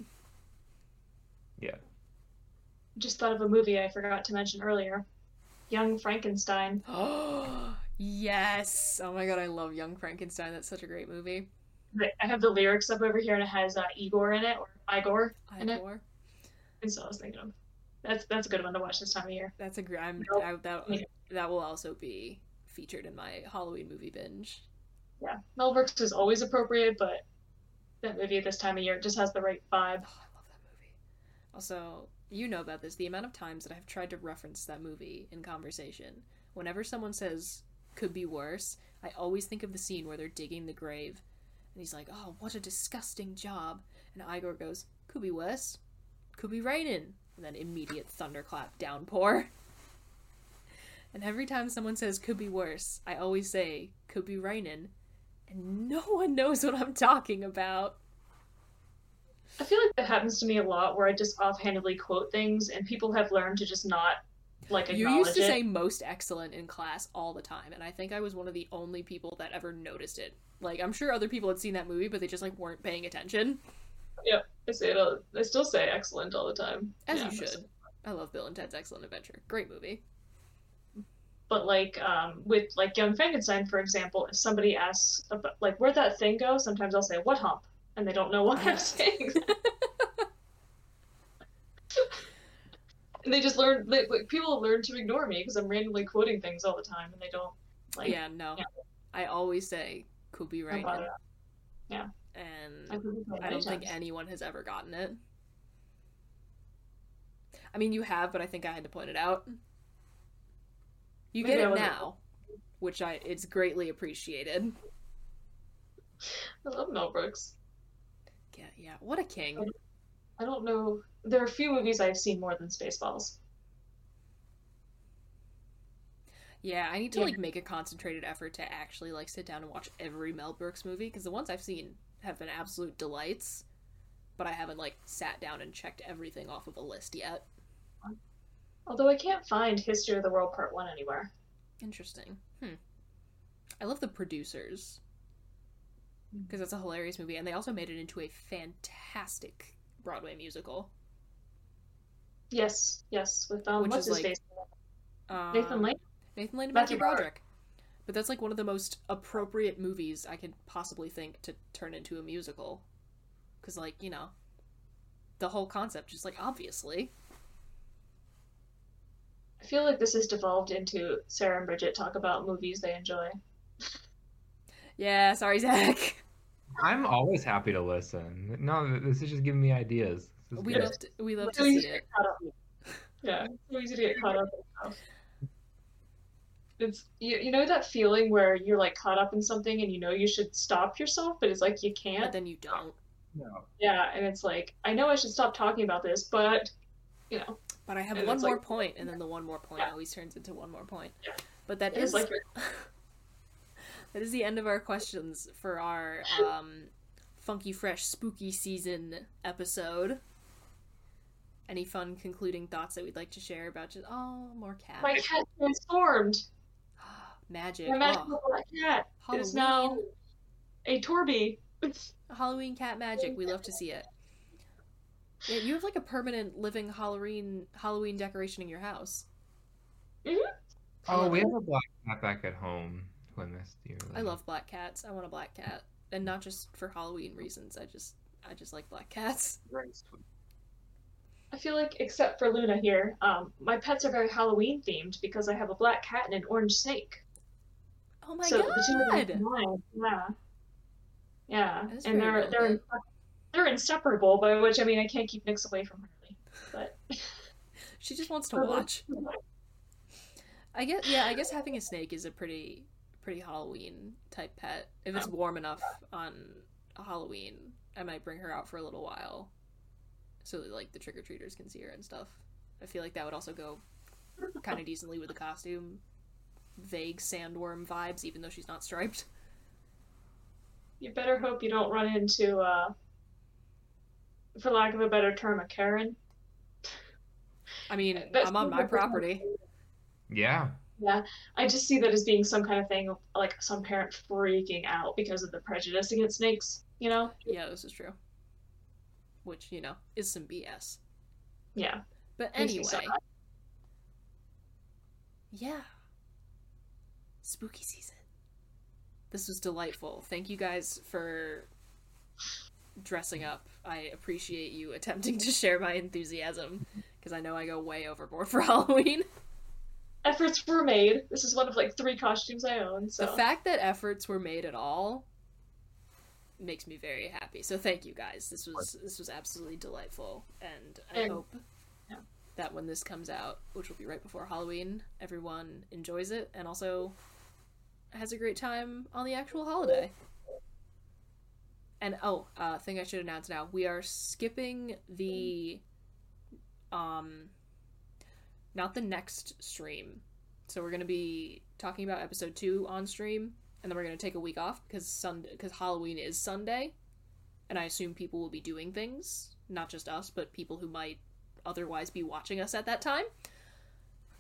yeah. just thought of a movie I forgot to mention earlier. Young Frankenstein. Oh, [gasps] yes. Oh my god, I love Young Frankenstein. That's such a great movie. I have the lyrics up over here and it has uh, Igor in it or Igor in it. And so I was thinking of that's that's a good one to watch this time of year. That's a great. Nope. I, that Yeah. that will also be featured in my Halloween movie binge. Yeah, Mel Brooks is always appropriate, but that movie at this time of year it just has the right vibe. Oh, I love that movie. Also, you know about this. The amount of times that I've tried to reference that movie in conversation. Whenever someone says "could be worse," I always think of the scene where they're digging the grave, and he's like, "Oh, what a disgusting job," and Igor goes, "Could be worse. Could be raining," and then immediate thunderclap downpour. And every time someone says could be worse, I always say could be raining. And no one knows what I'm talking about. I feel like that happens to me a lot where I just offhandedly quote things and people have learned to just not like You used to it. say most excellent in class all the time, and I think I was one of the only people that ever noticed it. Like, I'm sure other people had seen that movie, but they just like weren't paying attention. Yeah, I say it. All, I still say excellent all the time. As Yeah, you should. I love Bill and Ted's Excellent Adventure. Great movie. But like um, with like Young Frankenstein, for example, if somebody asks about like where'd that thing go, sometimes I'll say what hump, and they don't know what I'm saying. and they just learn. Like, like, people learn to ignore me because I'm randomly quoting things all the time, and they don't like. yeah, no. yeah. I always say could be bother. Yeah. And I I don't think times. anyone has ever gotten it. I mean, you have, but I think I had to point it out. You Maybe get it now, which I it's greatly appreciated. I love Mel Brooks. Yeah, yeah. What a king. I don't know. There are a few movies I've seen more than Spaceballs. Yeah, I need to Yeah. like make a concentrated effort to actually like sit down and watch every Mel Brooks movie because the ones I've seen have been absolute delights, but I haven't like sat down and checked everything off of a list yet. Although I can't find History of the World Part 1 anywhere. Interesting. Hmm. I love the producers because it's a hilarious movie, and they also made it into a fantastic Broadway musical. Yes, yes, with um, Which what's his like- face? Uh, Nathan Lane. Nathan Lane and Matthew Matthew Broderick. But that's like one of the most appropriate movies I could possibly think to turn into a musical. Because, like, you know, the whole concept, just like, obviously. I feel like this has devolved into Sarah and Bridget talk about movies they enjoy. Yeah, sorry, Zach. [laughs] I'm always happy to listen. No, this is just giving me ideas. This is We love to, we love It's to so easy see to it. get caught. Yeah, it's so easy to get caught up in stuff. It's you, you know that feeling where you're like caught up in something and you know you should stop yourself, but it's like you can't. But then you don't. No. Yeah, and it's like I know I should stop talking about this, but you know, But I have And one more like- point, and then the one more point Yeah. always turns into one more point. Yeah. But that it's is like [laughs] that is the end of our questions for our um, funky fresh spooky season episode. Any fun concluding thoughts that we'd like to share about just oh more cats my cat transformed. [gasps] magic My oh, magical black cat is now Halloween. a Torby. [laughs] Halloween cat magic. We love to see it. Yeah, you have like a permanent living Halloween Halloween decoration in your house. Oh, we have a black cat back at home who I missed dearly. I love black cats. I want a black cat, and not just for Halloween reasons. I just I just like black cats. [laughs] I feel like, except for Luna here, um, my pets are very Halloween themed because I have a black cat and an orange snake. Oh my so the two of them god! combined, yeah, yeah, That is and they're they're relevant. they're inseparable. By which I mean I can't keep Nix away from Harley, but She just wants to [laughs] watch. [laughs] I guess yeah, I guess having a snake is a pretty pretty Halloween type pet. If it's warm enough on a Halloween, I might bring her out for a little while, so that like the trick or treaters can see her and stuff. I feel like that would also go kind of [laughs] decently with the costume. Vague sandworm vibes, even though she's not striped. you better hope you don't run into, uh, for lack of a better term, a Karen. I mean, That's I'm on my property. Yeah. Yeah, I just see that as being some kind of thing, of, like some parent freaking out because of the prejudice against snakes. You know? Yeah, this is true. Which you know is some BS. Yeah. But anyway, so yeah. Spooky season. This was delightful. Thank you guys for dressing up. I appreciate you attempting to share my enthusiasm because I know I go way overboard for [laughs] Halloween. Efforts were made. This is one of like three costumes I own. So The fact that efforts were made at all makes me very happy. So thank you guys. This was this was absolutely delightful and I And- hope yeah. that when this comes out, which will be right before Halloween, everyone enjoys it and also has a great time on the actual holiday. And oh, uh thing I should announce now, we are skipping the um not the next stream, So we're gonna be talking about episode two on stream, and then we're gonna take a week off because Sunday because Halloween is Sunday, and I assume people will be doing things, not just us, but people who might otherwise be watching us at that time.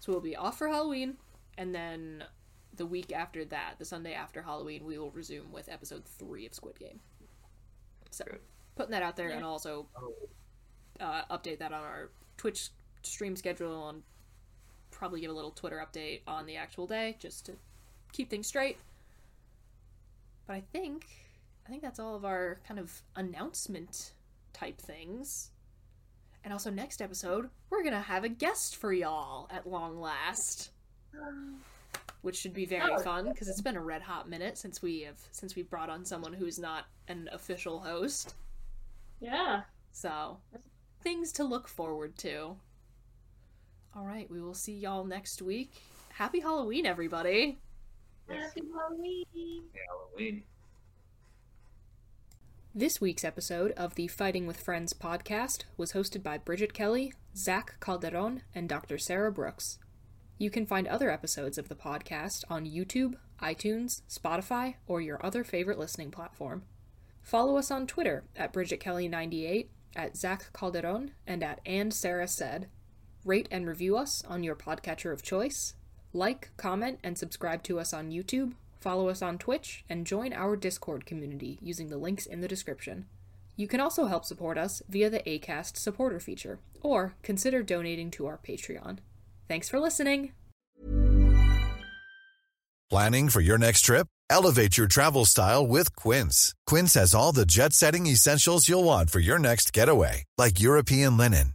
So we'll be off for Halloween, and then the week after that, the Sunday after Halloween, we will resume with episode three of Squid Game. So putting that out there, and also uh, update that on our Twitch stream schedule, and probably give a little Twitter update on the actual day, just to keep things straight. But I think I think that's all of our kind of announcement type things. And also next episode, we're gonna have a guest for y'all at long last. Which should be very oh. fun because it's been a red hot minute since we have since we brought on someone who's not an official host. Yeah. So things to look forward to. All right, we will see y'all next week. Happy Halloween, everybody. Happy Halloween. Happy Halloween. This week's episode of the Fighting with Friends podcast was hosted by Bridget Kelley, Zach Calderon, and Dr. Sarah Brooks. You can find other episodes of the podcast on YouTube, iTunes, Spotify, or your other favorite listening platform. Follow us on Twitter at Bridget Kelley98, at Zach Calderon, and at And Sarah Said. Rate and review us on your podcatcher of choice. Like, comment, and subscribe to us on YouTube. Follow us on Twitch and join our Discord community using the links in the description. You can also help support us via the ACAST supporter feature, or consider donating to our Patreon. Thanks for listening! Planning for your next trip? Elevate your travel style with Quince. Quince has all the jet setting essentials you'll want for your next getaway, like European linen,